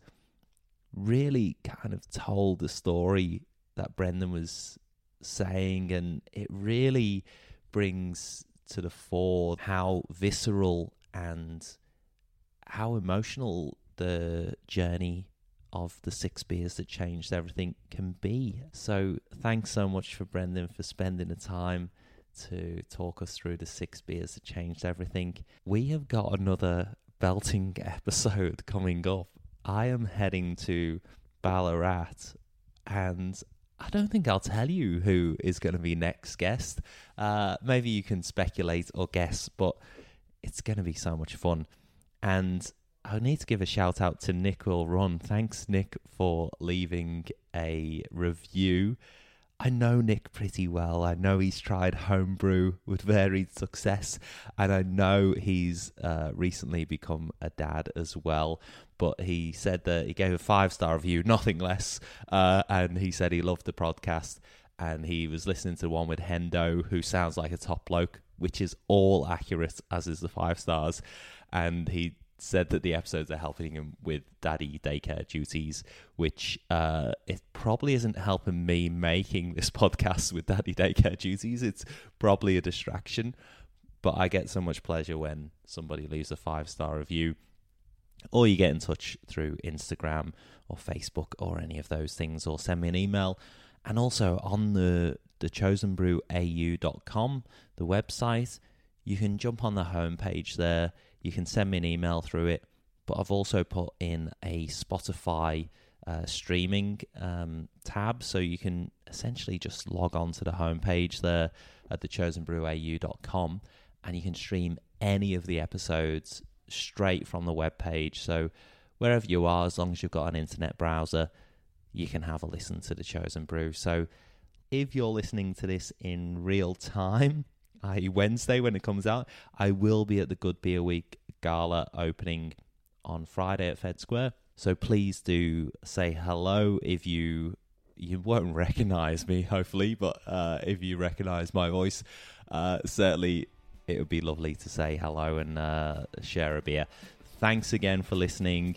really kind of told the story that Brendan was saying, and it really brings to the fore how visceral and how emotional the journey of the six beers that changed everything can be. So thanks so much for Brendan for spending the time to talk us through the six beers that changed everything. We have got another belting <laughs> episode coming up. I am heading to Ballarat and I don't think I'll tell you who is going to be next guest. Uh, maybe you can speculate or guess, but it's going to be so much fun. And I need to give a shout out to Nick Will Run. Thanks, Nick, for leaving a review. I know Nick pretty well. I know he's tried homebrew with varied success, and I know he's uh, recently become a dad as well. But he said that he gave a five star review, <laughs> nothing less, uh, and he said he loved the podcast. And he was listening to one with Hendo, who sounds like a top bloke, which is all accurate, as is the five stars. And he said that the episodes are helping him with daddy daycare duties, which uh, it probably isn't helping me making this <laughs> podcast with daddy daycare duties. It's probably a distraction, but I get so much pleasure when somebody leaves a five star review. Or you get in touch through Instagram or Facebook or any of those things, or send me an email. And also on the the chosenbrewau.com, the website, you can jump on the homepage there you can send me an email through it. But I've also put in a Spotify uh, streaming um, tab, so you can essentially just log on to the homepage there at thechosenbrewau.com and you can stream any of the episodes straight from the web page. So wherever you are, as long as you've got an internet browser, you can have a listen to the Chosen Brew. So if you're listening to this in real time, <laughs> i.e., Wednesday when it comes out, I will be at the Good Beer Week gala opening on Friday at Fed Square. So please do say hello if you you won't <laughs> recognize me, hopefully, but uh, if you recognize my voice, uh, certainly it would be lovely to say hello and uh, share a beer. Thanks again for listening.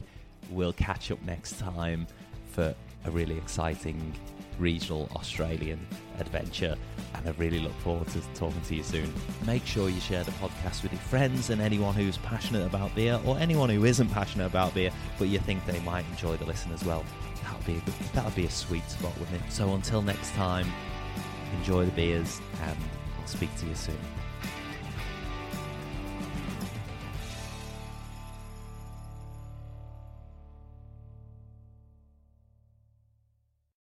We'll catch up next time for a really exciting regional Australian adventure. And I really look forward to talking to you soon. Make sure you share the podcast with your friends and anyone who's passionate about beer or anyone who isn't passionate about beer, but you think they might enjoy the listen as well. That would be that would be a sweet spot, wouldn't it? So until next time, enjoy the beers and I'll speak to you soon.